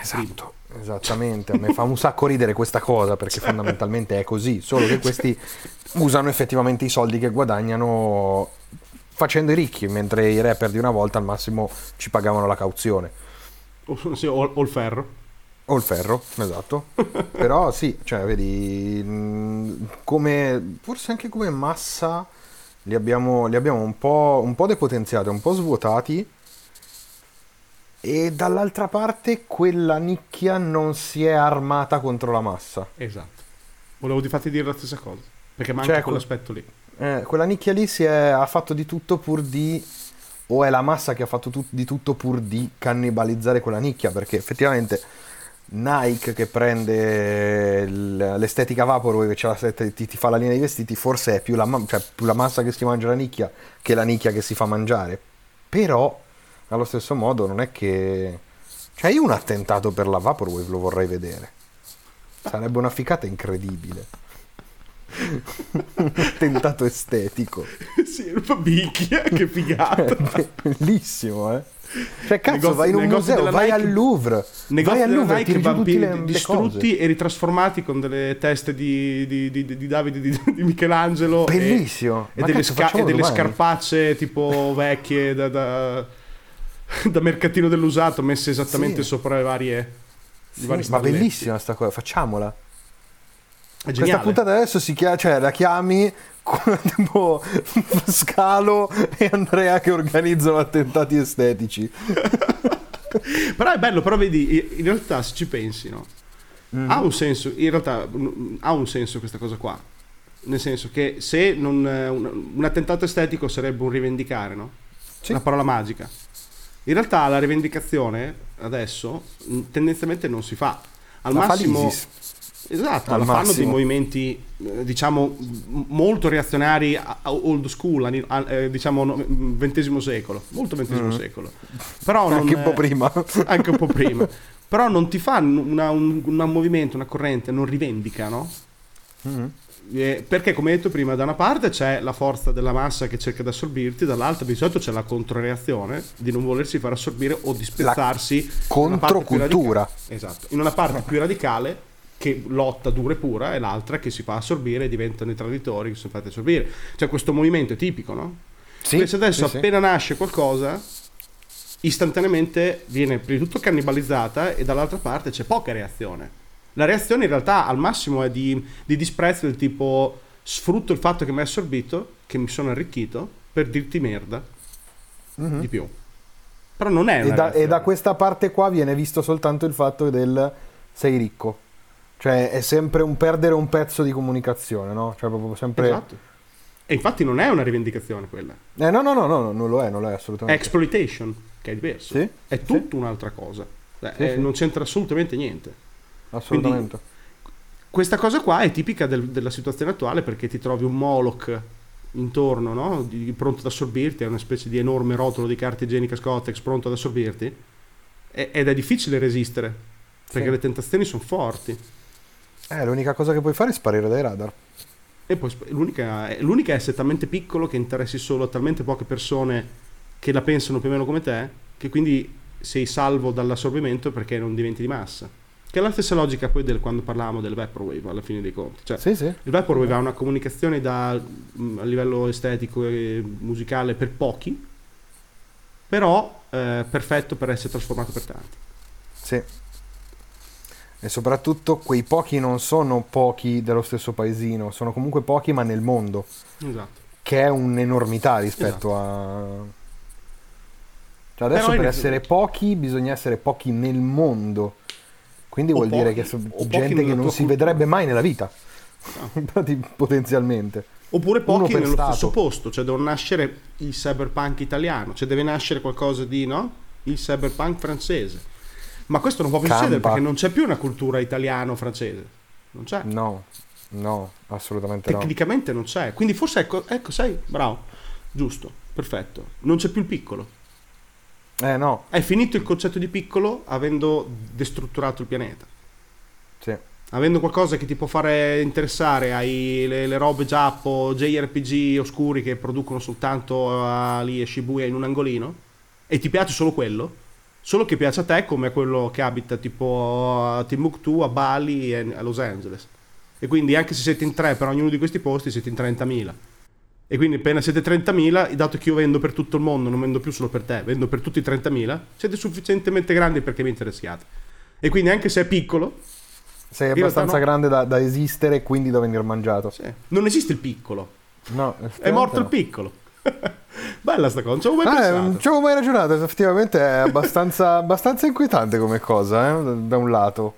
Esatto, esattamente. A me fa un sacco ridere questa cosa perché fondamentalmente è così, solo che questi usano effettivamente i soldi che guadagnano facendo i ricchi, mentre i rapper di una volta al massimo ci pagavano la cauzione. O, sì, o, o il ferro. O il ferro, esatto. <laughs> Però sì, cioè, vedi, mm, come, forse anche come massa li abbiamo, li abbiamo un, po', un po' depotenziati, un po' svuotati. E dall'altra parte quella nicchia non si è armata contro la massa. Esatto. Volevo di fatti dire la stessa cosa. Perché manca cioè, quell'aspetto lì. Eh, quella nicchia lì si è, ha fatto di tutto pur di o è la massa che ha fatto tu, di tutto pur di cannibalizzare quella nicchia perché effettivamente Nike che prende l'estetica Vaporwave e ti, ti, fa la linea di vestiti, forse è più la, cioè, più la, massa che si mangia la nicchia che la nicchia che si fa mangiare. Però, allo stesso modo, non è che... Cioè, io un attentato per la Vaporwave lo vorrei vedere. Sarebbe una ficata incredibile. un <laughs> attentato estetico. sì, una bicchia, che figata. <laughs> Bellissimo, eh. Cioè, cazzo, negozi, vai in un museo, vai Nike, al Louvre. Vai al Louvre, Nike, vampiri le, distrutti le e ritrasformati con delle teste di, di, di, di Davide di, di, Michelangelo. Bellissimo. E, e delle, sca- e delle scarpacce tipo vecchie da, da, da, mercatino dell'usato messe esattamente sì. sopra le varie. Sì, ma bellissima sta cosa, facciamola. Questa puntata adesso si chiama, cioè la chiami tipo Scalo e Andrea che organizzano attentati estetici. però è bello, però vedi, in realtà se ci pensi, no? Mm. Ha un senso, in realtà ha un senso questa cosa qua. Nel senso che se non, un, un attentato estetico sarebbe un rivendicare, no? Sì. Una parola magica. In realtà la rivendicazione adesso tendenzialmente non si fa. Al La massimo... Fa Esatto, Al fanno dei movimenti eh, diciamo molto reazionari old school, eh, diciamo XX secolo, molto XX mm. secolo. Però anche un po' prima. <laughs> Anche un po' prima. Però non ti fa una, un, un, movimento, una corrente, non rivendica, no? Eh, Perché, come detto prima, da una parte c'è la forza della massa che cerca di assorbirti, dall'altra di solito c'è la controreazione di non volersi far assorbire o di spezzarsi più controcultura. Esatto, in una parte più radicale che lotta dura e pura e l'altra che si fa assorbire e diventano i traditori che sono fatti assorbire. Cioè questo movimento è tipico, no? Sì, Invece adesso sì, sì. appena nasce qualcosa, istantaneamente viene prima di tutto cannibalizzata e dall'altra parte c'è poca reazione. La reazione in realtà al massimo è di, di disprezzo del tipo sfrutto il fatto che mi hai assorbito, che mi sono arricchito, per dirti merda Mhm. di più. Però non è una E da, e da questa parte qua viene visto soltanto il fatto del sei ricco. Cioè è sempre un perdere un pezzo di comunicazione, no? Cioè proprio sempre... Esatto. E infatti non è una rivendicazione quella, Eh, no, no, no, no, non lo è, non lo è è assolutamente. exploitation, che è diverso. Sì, È sì. tutta un'altra cosa. Cioè, Sì, eh, sì. Non c'entra assolutamente niente. assolutamente. Questa cosa qua è tipica del- della situazione attuale perché ti trovi un Moloch intorno, no? Di- pronto ad assorbirti, è una specie di enorme rotolo di carta igienica Scottex pronto ad assorbirti ed è difficile resistere perché Sì. le tentazioni sono forti. Eh, l'unica cosa che puoi fare è sparire dai radar. E poi l'unica, è- l'unica è essere talmente piccolo che interessi solo a talmente poche persone che la pensano più o meno come te, che quindi sei salvo dall'assorbimento perché non diventi di massa. Che è la stessa logica poi del quando parlavamo del Vaporwave alla fine dei conti. Cioè, Sì, sì. il Vaporwave ha una comunicazione da, mh, a livello estetico e musicale per pochi, però eh, perfetto per essere trasformato per tanti. Sì. E soprattutto quei pochi non sono pochi dello stesso paesino, sono comunque pochi ma nel mondo, Esatto. che è un'enormità rispetto a... Cioè adesso per essere pochi bisogna essere pochi nel mondo, quindi vuol dire pochi- che so- o pochi gente che non si cultura. vedrebbe mai nella vita, No. <laughs> Potenzialmente. Oppure pochi nello stato. stesso posto, cioè deve nascere il cyberpunk italiano, cioè deve nascere qualcosa di, no? Il cyberpunk francese. Ma questo non può più succedere perché non c'è più una cultura italiano-francese. Non c'è. No, no, assolutamente no. Tecnicamente non c'è. Quindi forse ecco, ecco, sai, bravo, giusto, perfetto. Non c'è più il piccolo. Eh no, È finito il concetto di piccolo avendo destrutturato il pianeta. sì. Avendo qualcosa che ti può fare interessare ai le, le robe giappo, JRPG oscuri che producono soltanto a lì a Shibuya in un angolino e ti piace solo quello, solo che piace a te come a quello che abita tipo a Timbuktu, a Bali e a Los Angeles. E quindi anche se siete in tre per ognuno di questi posti siete in 30.000. E quindi appena siete 30.000, dato che io vendo per tutto il mondo, non vendo più solo per te, vendo per tutti i 30.000, siete sufficientemente grandi perché mi interessiate. E quindi anche se è piccolo, Sei abbastanza no. grande da, da esistere e quindi da venire mangiato. sì, non esiste il piccolo. No, È morto il no. piccolo. <laughs> Bella sta cosa, non ci avevo mai Ah, eh, pensato. non ci avevo mai ragionato, effettivamente è abbastanza, <laughs> abbastanza inquietante come cosa, eh, da un lato.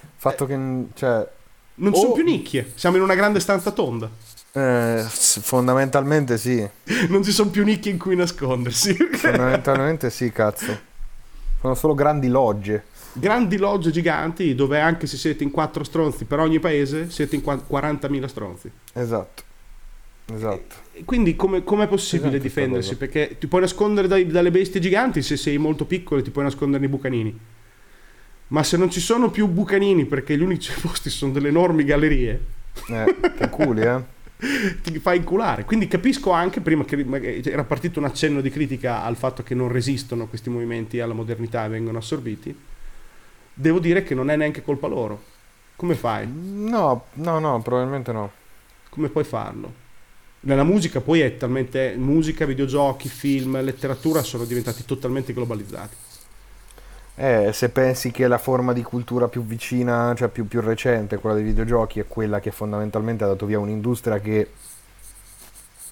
Il fatto che, cioè, Non ci sono Oh. più nicchie, siamo in una grande stanza tonda. eh, fondamentalmente sì, <laughs> Non ci sono più nicchie in cui nascondersi. fondamentalmente sì, cazzo. Sono solo grandi logge. Grandi logge giganti dove anche se siete in quattro stronzi per ogni paese, siete in qua- 40.000 stronzi. Esatto. Esatto. E Quindi come è possibile Esatto, difendersi? Perché ti puoi nascondere dai- dalle bestie giganti se sei molto piccolo e ti puoi nascondere nei bucanini. Ma se non ci sono più bucanini perché gli unici <laughs> posti sono delle enormi gallerie, Eh, che culi, eh. <laughs> ti fai inculare. Quindi capisco anche, prima che magari era partito un accenno di critica al fatto che non resistono questi movimenti alla modernità e vengono assorbiti, devo dire che non è neanche colpa loro. Come fai? No, no, no, probabilmente no. Come puoi farlo? Nella musica poi è talmente... Musica, videogiochi, film, letteratura sono diventati totalmente globalizzati. Eh, se pensi che la forma di cultura più vicina, cioè più, più recente, quella dei videogiochi, è quella che fondamentalmente ha dato via un'industria che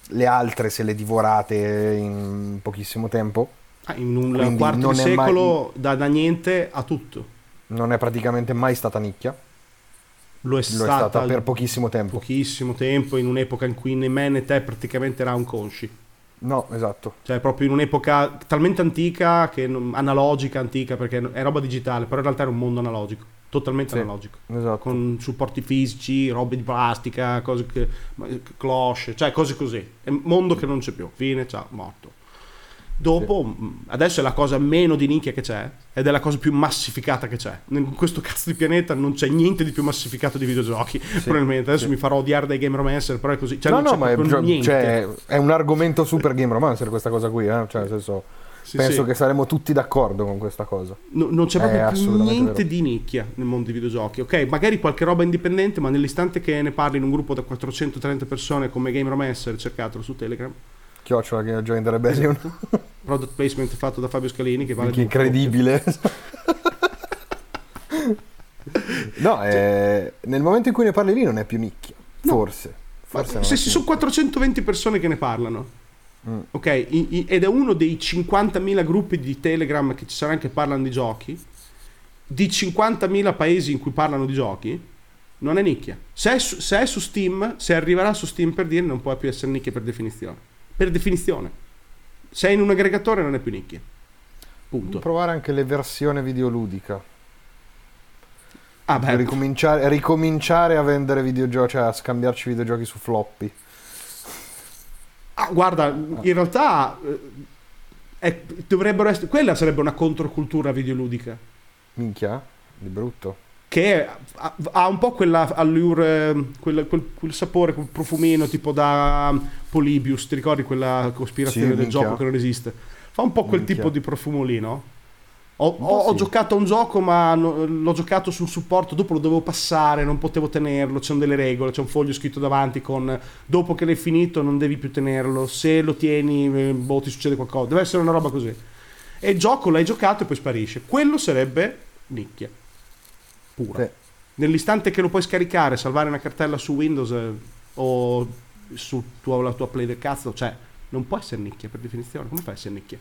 le altre se le divorate in pochissimo tempo, Ah, in un Quindi quarto di è mai- secolo da, da niente a tutto. non è praticamente mai stata nicchia, Lo è lo è stata, stata per pochissimo tempo. pochissimo tempo, in un'epoca in cui né me né te praticamente eravamo consci. No, esatto. Cioè, proprio in un'epoca talmente antica, che non- analogica, antica, perché è roba digitale, però in realtà era un mondo analogico, totalmente Sì. analogico. Esatto. Con supporti fisici, robe di plastica, cose che. cloche, cioè cose così. È un mondo che non c'è più. Fine, ciao, morto. Dopo, mh, adesso è la cosa meno di nicchia che c'è ed è la cosa più massificata che c'è. In questo <laughs> cazzo di pianeta non c'è niente di più massificato di videogiochi. Probabilmente adesso sì. mi farò odiare dai Game Romancer, però è così. Cioè, no, non no, c'è ma è, cioè, è un argomento super Game Romancer questa cosa qui, eh? cioè, nel senso, Sì, penso sì. che saremo tutti d'accordo con questa cosa. No- non c'è proprio più niente vero. di nicchia nel mondo dei videogiochi. Ok, magari qualche roba indipendente, ma nell'istante che ne parli in un gruppo da 430 persone come Game Romancer, cercatelo su Telegram. Chiocciola che Join the Rebellion, Product placement fatto da Fabio Scalini che vale che incredibile. no, è- nel momento in cui ne parli lì non è più nicchia, No. forse. Forse se ci sono nicchia. 420 persone che ne parlano, Mm. ok, i- i- ed è uno dei 50.000 gruppi di Telegram che ci saranno che parlano di giochi, di 50.000 paesi in cui parlano di giochi, non è nicchia. Se è, su, se è su Steam, se arriverà su Steam per dire, non può più essere nicchia per definizione. Per definizione. Se è in un aggregatore non è più nicchia. Punto. Provare anche le versioni videoludica. Ah, beh, ricominciare, ricominciare a vendere videogiochi, cioè a scambiarci videogiochi su floppy. ah, guarda, in realtà eh, dovrebbero essere, quella sarebbe una controcultura videoludica. Minchia, di brutto. Che ha, un po' quella allure, quel, quel- quel sapore, quel profumino tipo da um, Polybius, ti ricordi quella cospirazione Sì, del gioco che non esiste? Fa un po' quel Minchia. tipo di profumo lì, no? Ho, Un ho- ho sì. giocato a un gioco ma l'ho giocato sul supporto, dopo lo dovevo passare, non potevo tenerlo, c'erano delle regole, c'è un foglio scritto davanti con dopo che l'hai finito non devi più tenerlo, se lo tieni eh, boh, ti succede qualcosa, deve essere una roba così. E il gioco l'hai giocato e poi sparisce. Quello sarebbe nicchia. Pura Sì. nell'istante che lo puoi scaricare, salvare una cartella su Windows eh, o su tua, la tua play del cazzo, cioè non può essere nicchia per definizione. Come fa a essere nicchia?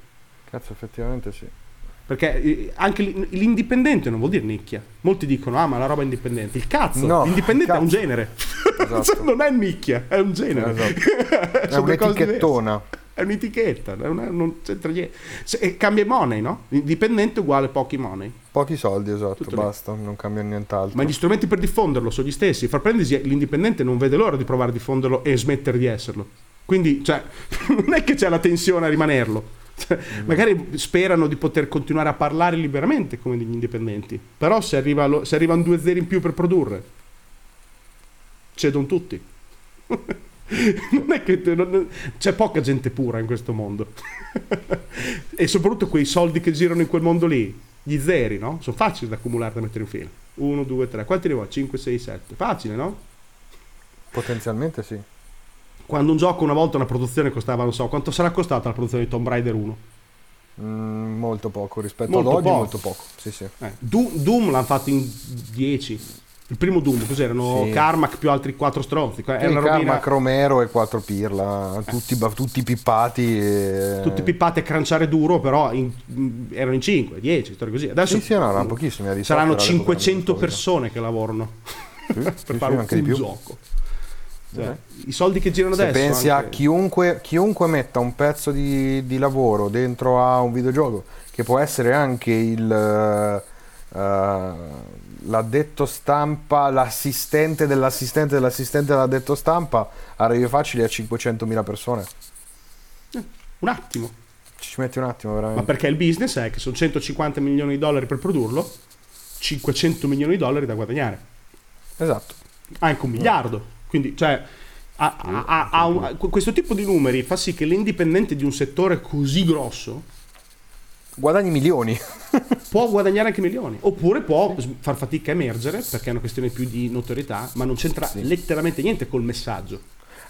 Cazzo, effettivamente sì. Perché eh, anche l'in- l'indipendente non vuol dire nicchia. Molti dicono, ah, ma la roba è indipendente. Il cazzo, No, l'indipendente è un cazzo. genere. <laughs> Esatto. Non è nicchia, è un genere. Esatto. <laughs> È un'etichettona. È un'etichetta, è una- non c'entra niente. Se- e cambia i money, no? Indipendente uguale pochi money. Pochi soldi, esatto, Tutto lì. basta, non cambia nient'altro. Ma gli strumenti per diffonderlo sono gli stessi. Far prendersi l'indipendente non vede l'ora di provare a diffonderlo e smettere di esserlo. Quindi, cioè, <laughs> non è che c'è la tensione a rimanerlo. Cioè, Magari sperano di poter continuare a parlare liberamente come degli indipendenti. Però se, arriva lo- se arrivano due zeri in più per produrre, cedono tutti. <laughs> <laughs> non è che non- c'è poca gente pura in questo mondo. <laughs> e soprattutto quei soldi che girano in quel mondo lì, gli zeri, no? Sono facili da accumulare da mettere in fila. 1, 2, 3, quanti ne vuoi? 5, 6, 7. Facile, no? Potenzialmente sì. Quando un gioco una volta una produzione costava, non so, quanto sarà costata la produzione di Tomb Raider 1? Mm, molto poco rispetto Molto ad oggi, poco. molto poco. Sì, sì. Eh, Doom, Doom l'hanno fatto in 10. Il primo Doom, cos'erano? Sì. Carmack più altri 4 stronzi. Era una robina, Carmack Romero e 4 Pirla, tutti, ba- tutti pippati. E... tutti pippati a cranciare duro, però in- in- erano in 5, 10, storie così. Adesso Sì, sì, no, erano pochissimi. a saranno sotto era l'epoca 500 storica. persone che lavorano <laughs> Sì, per sì, fare sì, un, un gioco. Cioè, Eh. I soldi che girano Se adesso. pensi a anche- chiunque, chiunque metta un pezzo di, di lavoro dentro a un videogioco, che può essere anche il, eh, eh, l'addetto stampa, l'assistente dell'assistente dell'assistente dell'addetto stampa, arrivi facile a 500.000 persone. Un attimo. Ci metti un attimo Ma veramente. perché il business è che sono 150 milioni di dollari per produrlo, 500 milioni di dollari da guadagnare. Esatto. Anche un miliardo. Quindi, cioè, ha- ha- ha un- questo tipo di numeri fa sì che l'indipendente di un settore così grosso Guadagni milioni. <laughs> può guadagnare anche milioni. Oppure può s- far fatica a emergere perché è una questione più di notorietà, ma non c'entra Sì. letteralmente niente col messaggio.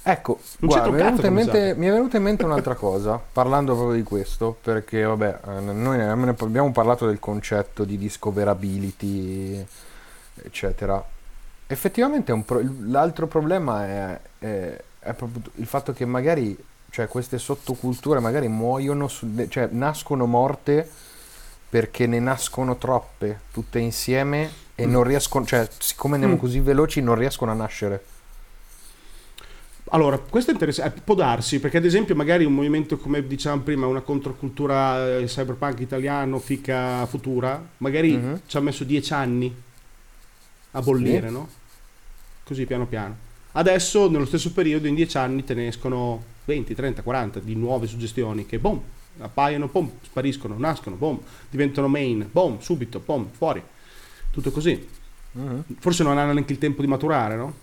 Ecco, guarda, mi, è venuta in mente, mi è venuta in mente un'altra cosa, parlando proprio di questo, perché vabbè, eh, noi abbiamo parlato del concetto di discoverability, eccetera. Effettivamente pro- l'altro problema è, è- è proprio il fatto che magari cioè, queste sottoculture magari muoiono, su- cioè nascono morte perché ne nascono troppe tutte insieme e Mm. non riescono, cioè siccome andiamo Mm. così veloci non riescono a nascere. Allora, questo è interessante, può darsi, perché ad esempio magari un movimento come dicevamo prima, una controcultura eh, cyberpunk italiano, fica futura, magari Mhm. ci ha messo dieci anni a bollire, Sì. no? Così piano piano. Adesso, nello stesso periodo, in dieci anni te ne escono 20, 30, 40 di nuove suggestioni che, boom, Appaiono, pom, spariscono, nascono, pom, diventano main, pom, subito, pom, fuori. Tutto così. Mhm. Forse non hanno neanche il tempo di maturare, no?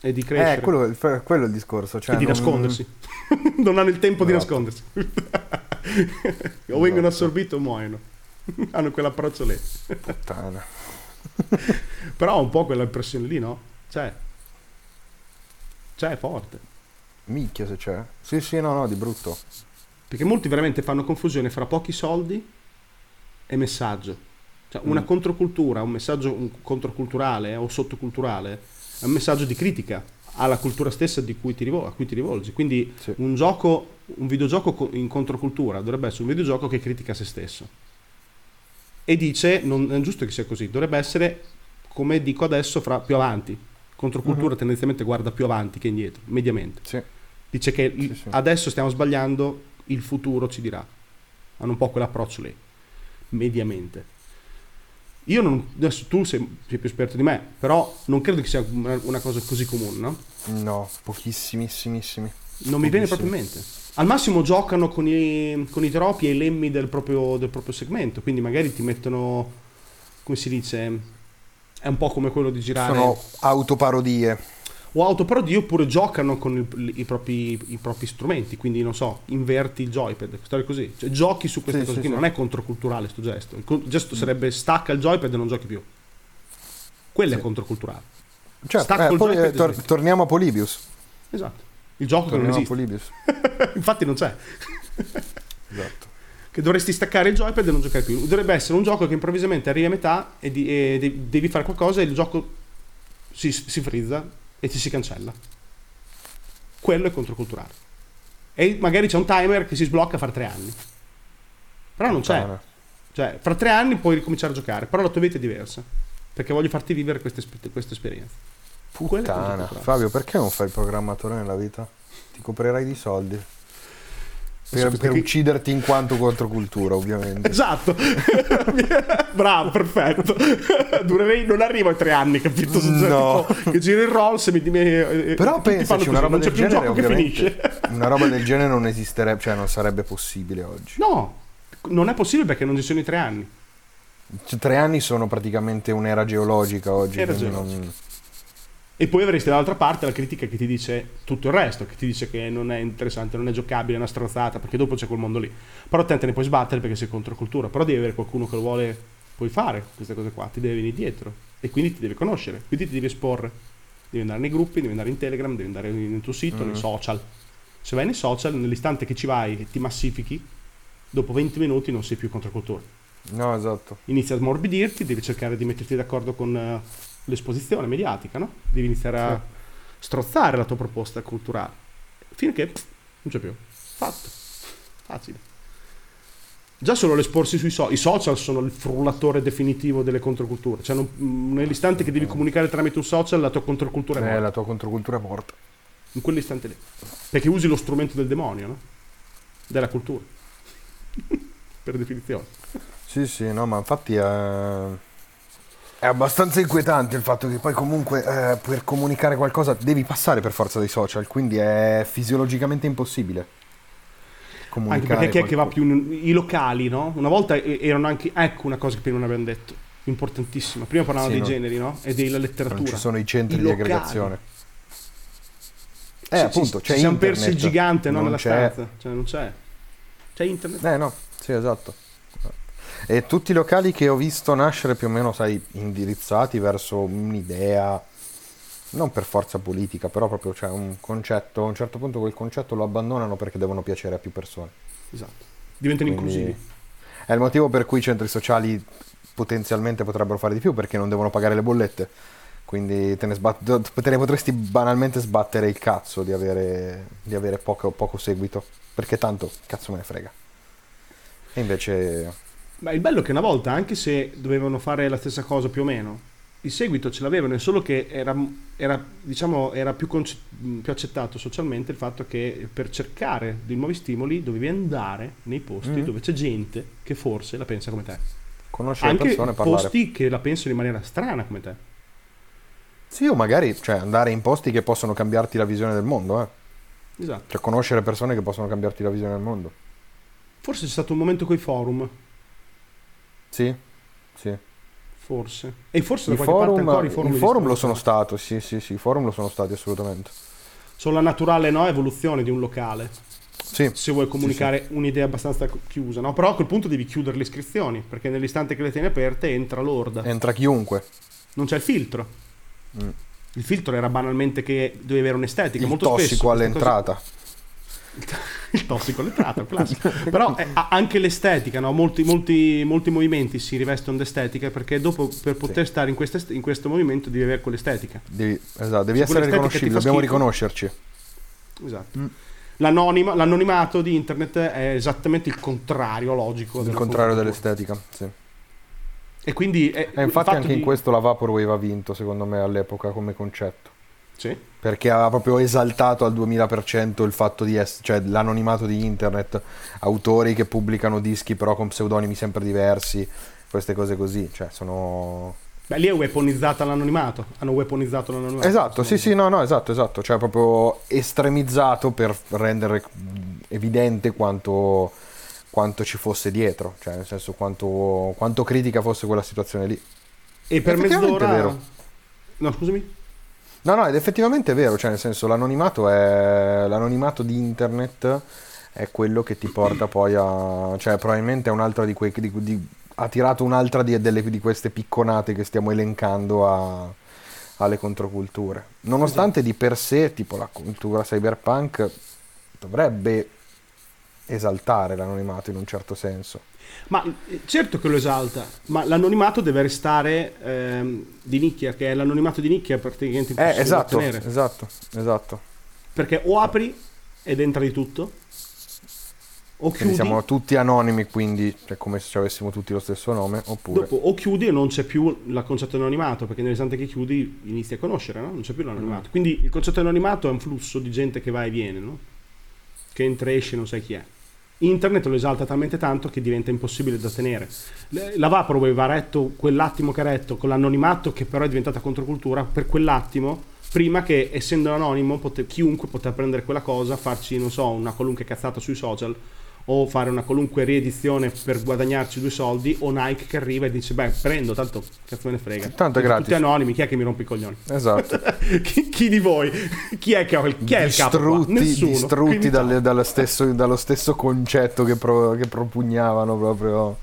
E di crescere. Eh, quello, è il- quello è il discorso. Cioè e di non- nascondersi. <laughs> non hanno il tempo di Esatto. nascondersi. <laughs> o vengono Esatto. assorbiti o muoiono. <laughs> hanno quell'approccio lì. Puttana. Però ho un po' quella impressione lì, no? C'è. C'è forte. Minchia se c'è. Sì, sì, no, no, di brutto. Perché molti veramente fanno confusione fra pochi soldi e messaggio. Cioè, una Mm. controcultura, un messaggio un controculturale o sottoculturale è un messaggio di critica alla cultura stessa di cui ti rivol- a cui ti rivolgi. Quindi Sì. un gioco, un videogioco co- in controcultura dovrebbe essere un videogioco che critica se stesso. E dice, non è giusto che sia così, dovrebbe essere, come dico adesso, fra più avanti. Controcultura Mhm. tendenzialmente guarda più avanti che indietro, mediamente. Sì. Dice che Sì, sì. adesso stiamo sbagliando, il futuro ci dirà. Hanno un po' quell'approccio lì, mediamente. Io non, adesso tu sei, sei più esperto di me, però non credo che sia una, una cosa così comune, no? No, pochissimissimissimi. Non mi viene proprio in mente. Al massimo giocano con i, con i troppi e i lemmi del proprio, del proprio segmento, quindi magari ti mettono, come si dice, è un po' come quello di girare Sono autoparodie. O autoparodi oppure giocano con il- i, propri, i propri strumenti, quindi non so, inverti il joypad, storie così, cioè giochi su queste Sì, cose sì, qui, sì. non è controculturale sto gesto, il gesto sarebbe stacca il joypad e non giochi più. Quello è controculturale. Stacco eh, poi, eh, tor- torniamo a Polybius. Esatto. Il gioco che non Torniamo esiste. Polybius. <laughs> Infatti non c'è. <laughs> Esatto. Che dovresti staccare il joypad e non giocare più. Dovrebbe essere un gioco che improvvisamente arrivi a metà e, di- e de- devi fare qualcosa e il gioco si, si frizza e ti si cancella. Quello è controculturale. E magari c'è un timer che si sblocca fra tre anni. Però non c'è. Cioè, fra tre anni puoi ricominciare a giocare, però la tua vita è diversa. Perché voglio farti vivere questa questa esperienza. Puttana. Fabio, perché non fai il programmatore nella vita? Ti coprirai di soldi. Per, per qui- ucciderti in quanto controcultura, ovviamente. <laughs> Esatto, <laughs> bravo, perfetto. Durerei, non arrivo ai tre anni, capito? No. tipo che giro il Rolls e mi, mi eh, Però pensaci, una roba non del un genere che ovviamente finisce. <laughs> una roba del genere non esisterebbe, cioè non sarebbe possibile oggi. No, non è possibile perché non ci sono i tre anni. Cioè, tre anni sono praticamente un'era geologica oggi. Era geologica. non- E poi avresti dall'altra parte la critica che ti dice tutto il resto, che ti dice che non è interessante, non è giocabile, è una stronzata, perché dopo c'è quel mondo lì. Però te te ne puoi sbattere perché sei controcultura, però devi avere qualcuno che lo vuole, puoi fare queste cose qua, ti devi venire dietro e quindi ti devi conoscere, quindi ti devi esporre. Devi andare nei gruppi, devi andare in Telegram, devi andare nel tuo sito, Mhm. nei social. Se vai nei social, nell'istante che ci vai e ti massifichi, dopo 20 minuti non sei più controcultura. No, esatto. Inizia a smorbidirti, devi cercare di metterti d'accordo con eh, l'esposizione mediatica, no? Devi iniziare a strozzare la tua proposta culturale. Finché pff, non c'è più. Fatto. Facile. Già solo l'esporsi sui social, i social sono il frullatore definitivo delle controculture. Cioè, non- mh, nell'istante che devi comunicare tramite un social, la tua controcultura è Eh, morta. la tua controcultura è morta. In quell'istante lì. Perché usi lo strumento del demonio, no? Della cultura. <laughs> per definizione. Sì, sì, no, ma infatti è, è abbastanza inquietante il fatto che poi comunque eh, per comunicare qualcosa devi passare per forza dei social, quindi è fisiologicamente impossibile. Anche perché chi è che va più in- i locali, no? Una volta erano anche ecco una cosa che prima non abbiamo detto, importantissima. Prima parlavamo Sì, dei no. generi, no? E della Non letteratura. ci sono i centri I di aggregazione. Eh, sì, appunto, ci c'è siamo internet. persi il gigante no, non nella c'è- stanza. Cioè, non c'è. C'è internet. Eh no, sì, esatto. E tutti i locali che ho visto nascere più o meno, sai, indirizzati verso un'idea, non per forza politica, però proprio c'è un concetto, a un certo punto quel concetto lo abbandonano perché devono piacere a più persone. Esatto. Diventano Quindi inclusivi. È il motivo per cui i centri sociali potenzialmente potrebbero fare di più perché non devono pagare le bollette. Quindi te ne, sbat- te ne potresti banalmente sbattere il cazzo di avere, di avere poco, poco seguito. Perché tanto cazzo me ne frega. E invece Ma il bello è che una volta, anche se dovevano fare la stessa cosa più o meno, il seguito ce l'avevano, è solo che era, era, diciamo, era più, conce- più accettato socialmente il fatto che per cercare dei nuovi stimoli dovevi andare nei posti Mhm. dove c'è gente che forse la pensa come te. conoscere Anche persone parlare. posti che la pensano in maniera strana come te. Sì, o magari cioè, andare in posti che possono cambiarti la visione del mondo. Eh. Esatto. Cioè conoscere persone che possono cambiarti la visione del mondo. Forse c'è stato un momento con i forum. Sì, sì. Forse. E forse da I qualche parte forum, ancora i forum, lo sono stato, sì, sì, sì, i forum lo sono stati assolutamente. Sono la naturale no, evoluzione di un locale. Sì, Se vuoi comunicare un'idea abbastanza chiusa, no? Però a quel punto devi chiudere le iscrizioni, perché nell'istante che le tieni aperte entra l'orda. entra chiunque. Non c'è il filtro. Mm. Il filtro era banalmente che dovevi avere un'estetica. Il Molto tossico spesso all'entrata. cose- <laughs> il tossico all'entrata, un classico. <laughs> Però eh, anche l'estetica, no? molti, molti, molti movimenti si rivestono d'estetica perché dopo per poter stare in, in questo movimento devi avere quell'estetica. Devi, esatto, devi Se essere riconoscibile, dobbiamo schifo, riconoscerci. Esatto. Mm. L'anonima- l'anonimato di internet è esattamente il contrario logico. Il contrario dell'estetica, sì. E quindi è, E il infatti anche in di- questo la Vaporwave ha vinto, secondo me, all'epoca come concetto. Sì. Perché aveva proprio esaltato al 2000% il fatto di essere, cioè l'anonimato di internet, autori che pubblicano dischi però con pseudonimi sempre diversi, queste cose così, cioè sono... Beh, lì è weaponizzata l'anonimato. Hanno weaponizzato l'anonimato. Esatto, sì, sì, no, no, esatto, esatto, cioè proprio estremizzato per rendere evidente quanto, quanto ci fosse dietro, cioè nel senso quanto, quanto critica fosse quella situazione lì. E per mezz'ora... è vero. No, scusami. No, no, ed effettivamente è vero, cioè nel senso l'anonimato è l'anonimato di internet è quello che ti porta poi a cioè probabilmente è un'altra di quei di, di- ha tirato un'altra di, delle, di queste picconate che stiamo elencando a- alle controculture. Nonostante di per sé, tipo la cultura cyberpunk dovrebbe esaltare l'anonimato in un certo senso. Ma eh, certo che lo esalta, ma l'anonimato deve restare ehm, di nicchia, che è l'anonimato di nicchia praticamente Eh, impossibile da esatto, esatto, esatto. Perché o apri ed entra di tutto, o Quindi chiudi, siamo tutti anonimi, quindi è come se ci avessimo tutti lo stesso nome, oppure... dopo o chiudi e non c'è più il concetto di anonimato, perché nell'istante che chiudi inizi a conoscere, no? non c'è più l'anonimato. Mm. Quindi il concetto di anonimato è un flusso di gente che va e viene, no? che entra e esce, non sai chi è. Internet lo esalta talmente tanto che diventa impossibile da tenere. La Vaporwave ha retto quell'attimo che ha retto con l'anonimato, che però è diventata controcultura, per quell'attimo, prima che essendo anonimo pote- chiunque poteva prendere quella cosa, farci, non so, una qualunque cazzata sui social o fare una qualunque riedizione per guadagnarci due soldi o Nike che arriva e dice beh prendo tanto cazzo me ne frega Tanto è gratis. tutti anonimi chi è che mi rompe i coglioni Esatto. <laughs> chi, chi di voi chi è che ha il, chi è il capo qua? distrutti, nessuno distrutti dalle- dallo, stesso, dallo stesso concetto che, pro- che propugnavano proprio.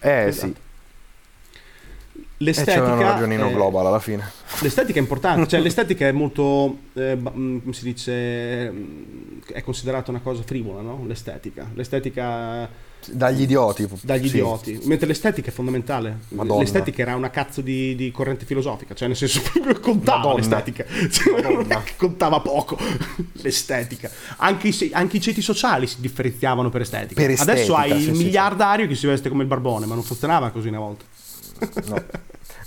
Eh Esatto. sì, l'estetica c'avevano ragionino è- global alla fine. L'estetica è importante, cioè <laughs> l'estetica è molto, eh, mm, come si dice, mm, è considerata una cosa frivola, no? L'estetica. L'estetica Dagli idioti. dagli sì. idioti, mentre l'estetica è fondamentale. Madonna. L'estetica era una cazzo di, di corrente filosofica, cioè nel senso <laughs> proprio contava Madonna. l'estetica, cioè, contava poco <laughs> l'estetica. Anche i, anche i ceti sociali si differenziavano per estetica. Per Adesso estetica, hai sì, il sì. miliardario che si veste come il barbone, ma non funzionava così una volta. No.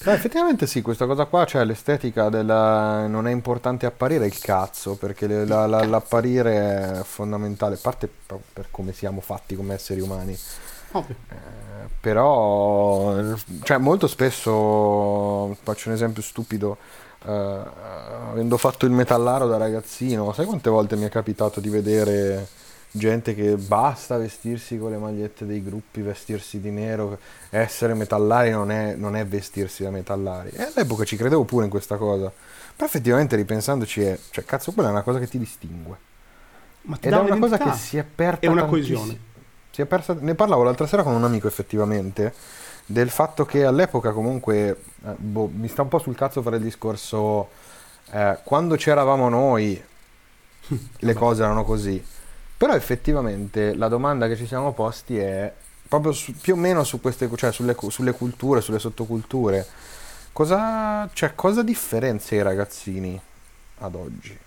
No, effettivamente sì, questa cosa qua, cioè l'estetica della... non è importante apparire il cazzo, perché le- la- la- l'apparire è fondamentale, a parte per come siamo fatti come esseri umani. Eh, però cioè molto spesso faccio un esempio stupido eh, avendo fatto il metallaro da ragazzino sai quante volte mi è capitato di vedere gente che basta vestirsi con le magliette dei gruppi vestirsi di nero essere metallari non è, non è vestirsi da metallari. E all'epoca ci credevo pure in questa cosa. Però effettivamente ripensandoci è cioè cazzo quella è una cosa che ti distingue. Ma ti ed è una cosa che si è persa e una coesione. Si è persa- ne parlavo l'altra sera con un amico effettivamente del fatto che all'epoca comunque eh, boh, mi sta un po' sul cazzo fare il discorso eh, quando c'eravamo noi <laughs> le cose erano così però effettivamente la domanda che ci siamo posti è proprio su- più o meno su queste cioè sulle, sulle culture sulle sottoculture. Cosa, cioè, cosa differenzia i ragazzini ad oggi?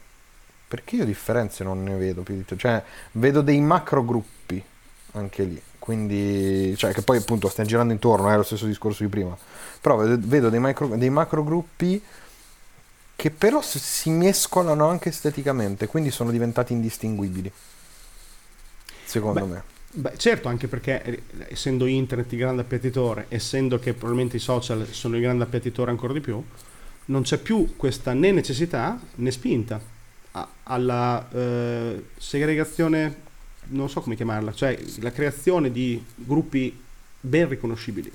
Perché io differenze non ne vedo più di cioè vedo dei macro gruppi anche lì quindi cioè che poi appunto stiamo girando intorno è lo stesso discorso di prima. Però vedo, dei, micro, dei macro gruppi che però si mescolano anche esteticamente quindi sono diventati indistinguibili secondo Beh, me Beh, certo, anche perché eh, essendo internet il grande appiattitore, essendo che probabilmente i social sono il grande appiattitore ancora di più, non c'è più questa né necessità né spinta a- alla eh, segregazione non so come chiamarla, cioè la creazione di gruppi ben riconoscibili.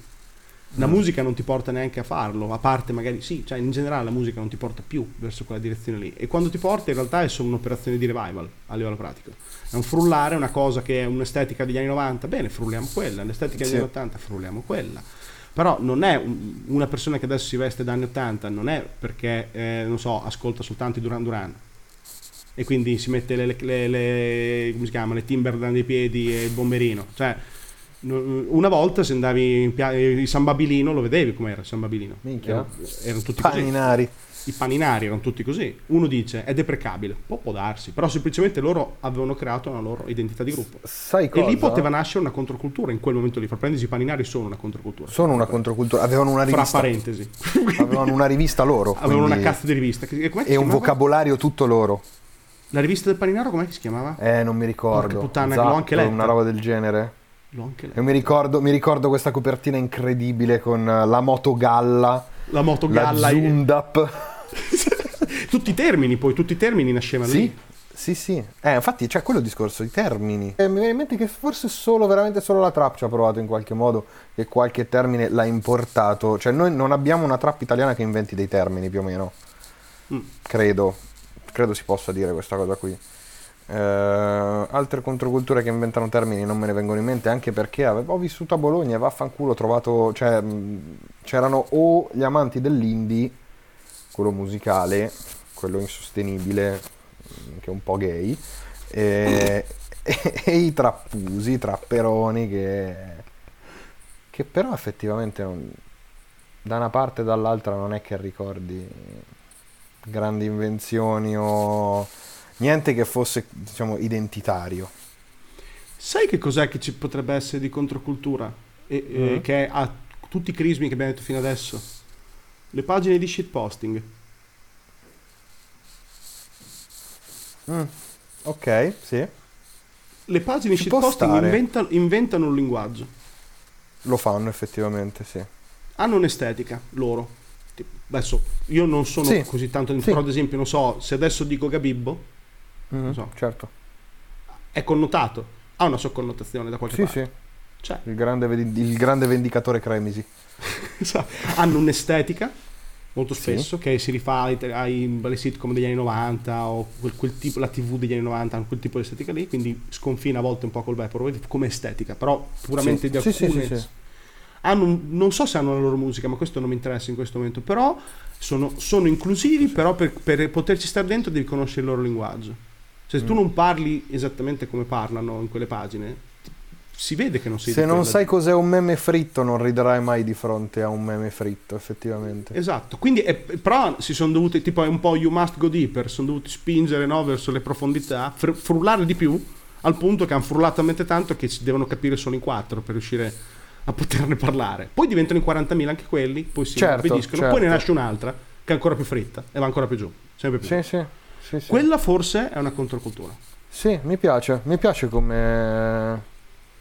La musica non ti porta neanche a farlo, a parte magari sì, cioè in generale la musica non ti porta più verso quella direzione lì. E quando ti porta in realtà è solo un'operazione di revival a livello pratico. È un frullare, una cosa che è un'estetica degli anni 90, bene, frulliamo quella, l'estetica degli Sì. anni 80, frulliamo quella. Però non è un- una persona che adesso si veste da anni 80, non è perché, eh, non so, ascolta soltanto i Duran Duran. E quindi si mette le, le, le- come si chiama, le Timberland dei piedi e il bomberino. Cioè, una volta se andavi in pia- San Babilino lo vedevi com'era San Babilino. Minchia. Erano, erano tutti così. Paninari. I paninari erano tutti così. Uno dice è deprecabile, può, può darsi, però semplicemente loro avevano creato una loro identità di gruppo. Sai cosa? E lì poteva nascere una controcultura in quel momento lì. Fra parentesi, i paninari sono una controcultura. Sono una controcultura. Avevano una Fra rivista. parentesi. <laughs> Avevano una rivista loro. Avevano una quindi- cazzo di rivista. Si E un vocabolario tutto loro. La rivista del paninaro com'è che si chiamava? Eh, non mi ricordo. Porca puttana, Zappa, l'ho anche letta. Una roba del genere. L'ho anche letta. E mi ricordo, mi ricordo questa copertina incredibile con eh, la moto galla, La moto la. Zundap. <laughs> tutti i termini, poi tutti i termini nascevano Sì, lì. sì, sì. Eh, infatti c'è quello discorso, i termini. E mi viene in mente che forse solo, veramente solo la trap ci ha provato in qualche modo che qualche termine l'ha importato. Cioè noi non abbiamo una trap italiana che inventi dei termini più o meno. Mm. Credo. Credo si possa dire questa cosa qui. Eh, altre controculture che inventano termini non me ne vengono in mente anche perché avevo ho vissuto a Bologna e vaffanculo ho trovato cioè mh, c'erano o gli amanti dell'indie quello musicale quello insostenibile mh, che è un po' gay e, e- <laughs> e i trappusi i trapperoni che che però effettivamente non- da una parte e dall'altra non è che ricordi grandi invenzioni o niente che fosse diciamo identitario Sai che cos'è che ci potrebbe essere di controcultura? E, e Mm. che ha tutti i crismi che abbiamo detto fino adesso? Le pagine di shitposting. Mm, ok sì Le pagine di shitposting stare. inventa- inventano un linguaggio. lo fanno effettivamente sì Hanno un'estetica, loro. Tipo, Adesso, io non sono Sì, così tanto... sì. Però ad esempio, non so, se adesso dico Gabibbo, Mhm, so. certo è connotato. Ha una sua connotazione da qualche sì parte. sì Cioè, il grande, il grande vendicatore Cremisi <laughs> hanno un'estetica molto Sì. spesso che si rifà ai, ai- alle sitcom degli anni 90 o quel, quel tipo, la tv degli anni 90 hanno quel tipo di estetica lì quindi sconfina a volte un po' col Vaporwave come estetica però puramente Sì, di sì, sì, alcune sì, sì. hanno non so se hanno la loro musica ma questo non mi interessa in questo momento però sono, sono inclusivi però per, per poterci stare dentro devi conoscere il loro linguaggio cioè se tu Mm. non parli esattamente come parlano in quelle pagine si vede che non sei se non sai cos'è un meme fritto non riderai mai di fronte a un meme fritto effettivamente Esatto, quindi è- però si sono dovuti, tipo è un po' you must go deeper, sono dovuti spingere no, verso le profondità, fr- frullare di più, al punto che hanno frullato talmente tanto che si devono capire solo in quattro per riuscire a poterne parlare. Poi diventano in 40.000 anche quelli, poi si Certo, impediscono, certo. poi ne nasce un'altra che è ancora più fritta e va ancora più giù, sempre più. sì sì sì, sì. Quella forse è una controcultura. Sì, mi piace, mi piace come...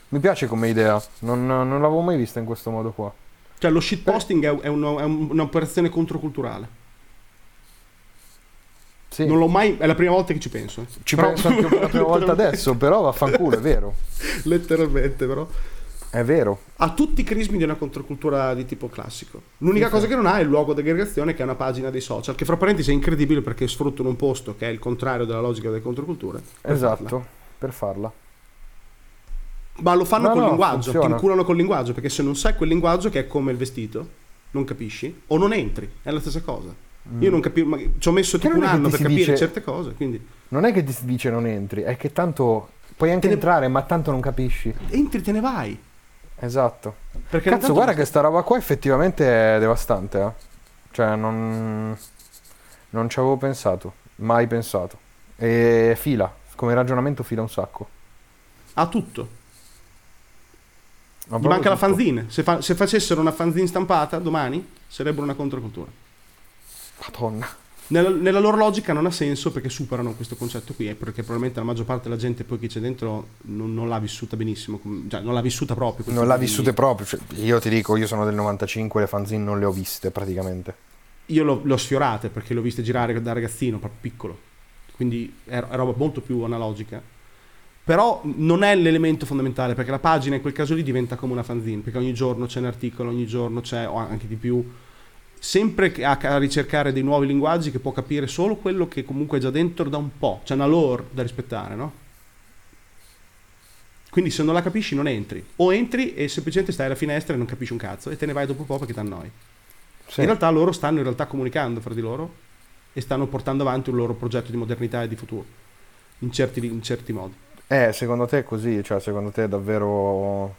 Mi piace come idea, non, non l'avevo mai vista in questo modo qua. Cioè lo shitposting è, è uno- è un- un'operazione controculturale. Sì, Non l'ho mai, è la prima volta che ci penso. eh. ci Però- penso anche per la prima <laughs> volta adesso, però vaffanculo, è vero. <laughs> Letteralmente, però. È vero. ha tutti i crismi di una controcultura di tipo classico. L'unica Sì, cosa sì. che non ha è il luogo di aggregazione che è una pagina dei social, che fra parentesi è incredibile perché sfruttano un posto che è il contrario della logica delle controculture. per Esatto, farla. per farla. Ma lo fanno No, col no, linguaggio, ti funziona. inculano col linguaggio, perché se non sai quel linguaggio che è come il vestito, non capisci, o non entri, è la stessa cosa. Io non capivo, ma ci ho messo Mm. Tipo un anno ti per capire dice- certe cose, quindi Non è che ti dice non entri, è che tanto puoi anche ne- entrare, ma tanto non capisci. entri te ne vai. Esatto. Perché Cazzo, guarda che sta roba qua effettivamente è devastante, eh. Cioè, non... Non ci avevo pensato, mai pensato. E fila, come ragionamento fila un sacco. ha tutto. Ma Gli manca la tutto. fanzine. Se, fa- se facessero una fanzine stampata domani, sarebbero una controcultura. Madonna. Nella, nella loro logica non ha senso perché superano questo concetto qui, e perché probabilmente la maggior parte della gente poi che c'è dentro non, non l'ha vissuta benissimo, cioè non l'ha vissuta proprio. Non l'ha vissute proprio. cioè, io ti dico, io sono del 95, le fanzine non le ho viste praticamente. Io l'ho, l'ho sfiorate perché le ho viste girare da ragazzino, proprio piccolo, quindi è, è roba molto più analogica. Però non è l'elemento fondamentale perché la pagina in quel caso lì diventa come una fanzine, perché ogni giorno c'è un articolo, ogni giorno c'è, o anche di più, sempre a, ricercare dei nuovi linguaggi che può capire solo quello che comunque è già dentro da un po', c'è una lore da rispettare, no? Quindi se non la capisci non entri, o entri e semplicemente stai alla finestra e non capisci un cazzo e te ne vai dopo un po' perché ti annoi. Sì. In realtà loro stanno in realtà comunicando fra di loro e stanno portando avanti un loro progetto di modernità e di futuro, in certi, in certi modi. Eh, secondo te è così? Cioè, secondo te davvero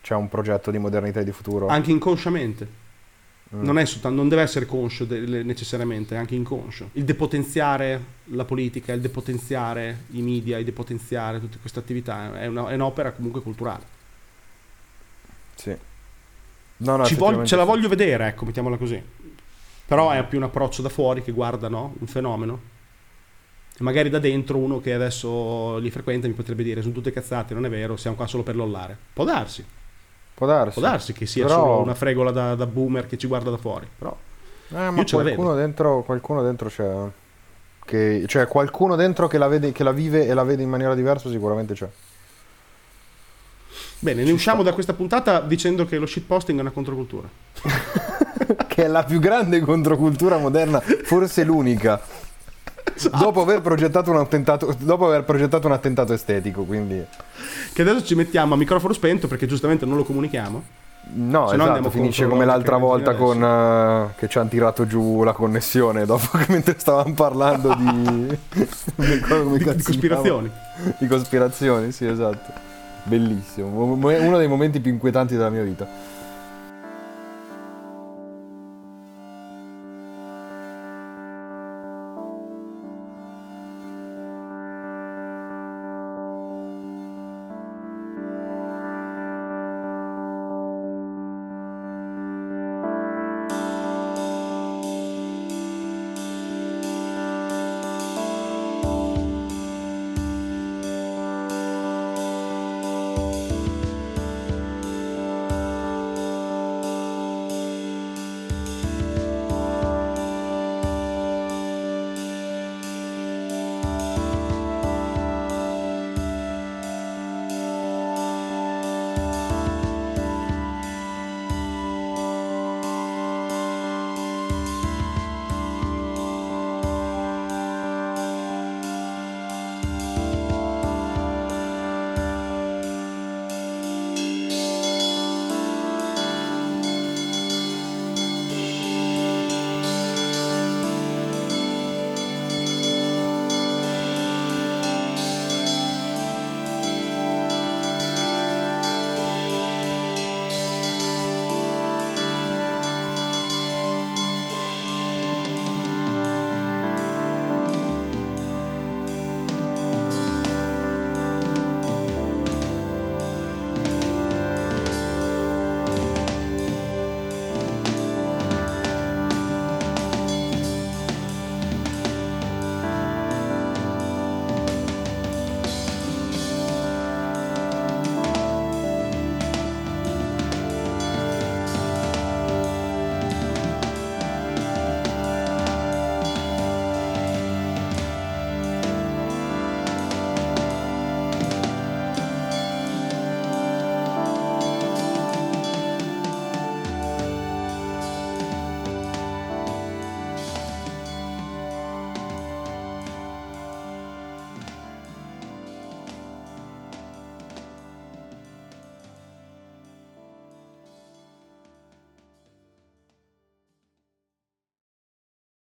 c'è un progetto di modernità e di futuro? Anche inconsciamente. Mm. Non, è soltanto, non deve essere conscio de- necessariamente, è anche inconscio. Il depotenziare la politica, il depotenziare i media, il depotenziare tutte queste attività è, una- è un'opera comunque culturale. Sì. No, no, Ci voglio- ce la sì. voglio vedere, ecco, mettiamola così. Però è più un approccio da fuori che guarda no? un fenomeno. E magari da dentro uno che adesso li frequenta mi potrebbe dire sono tutte cazzate, non è vero, siamo qua solo per lollare. Può darsi, Può darsi. può darsi che sia Però- solo una fregola da, da boomer che ci guarda da fuori. Però Eh, ma qualcuno dentro, qualcuno dentro c'è. Che, cioè, qualcuno dentro che la, vede, che la vive e la vede in maniera diversa sicuramente c'è. Bene, ne Ci usciamo sta. da questa puntata dicendo che lo shitposting è una controcultura. <laughs> che è la più grande controcultura moderna, forse l'unica. Esatto. Dopo aver progettato un attentato, dopo aver progettato un attentato estetico, quindi Che adesso ci mettiamo a microfono spento perché giustamente non lo comunichiamo. no, Se no esatto, andiamo finisce come la l'altra volta con eh, che ci hanno tirato giù la connessione dopo che <laughs> mentre stavamo parlando di <laughs> Di, di cospirazioni. Di cospirazioni, sì, esatto. Bellissimo, mo- mo- uno dei momenti più inquietanti della mia vita.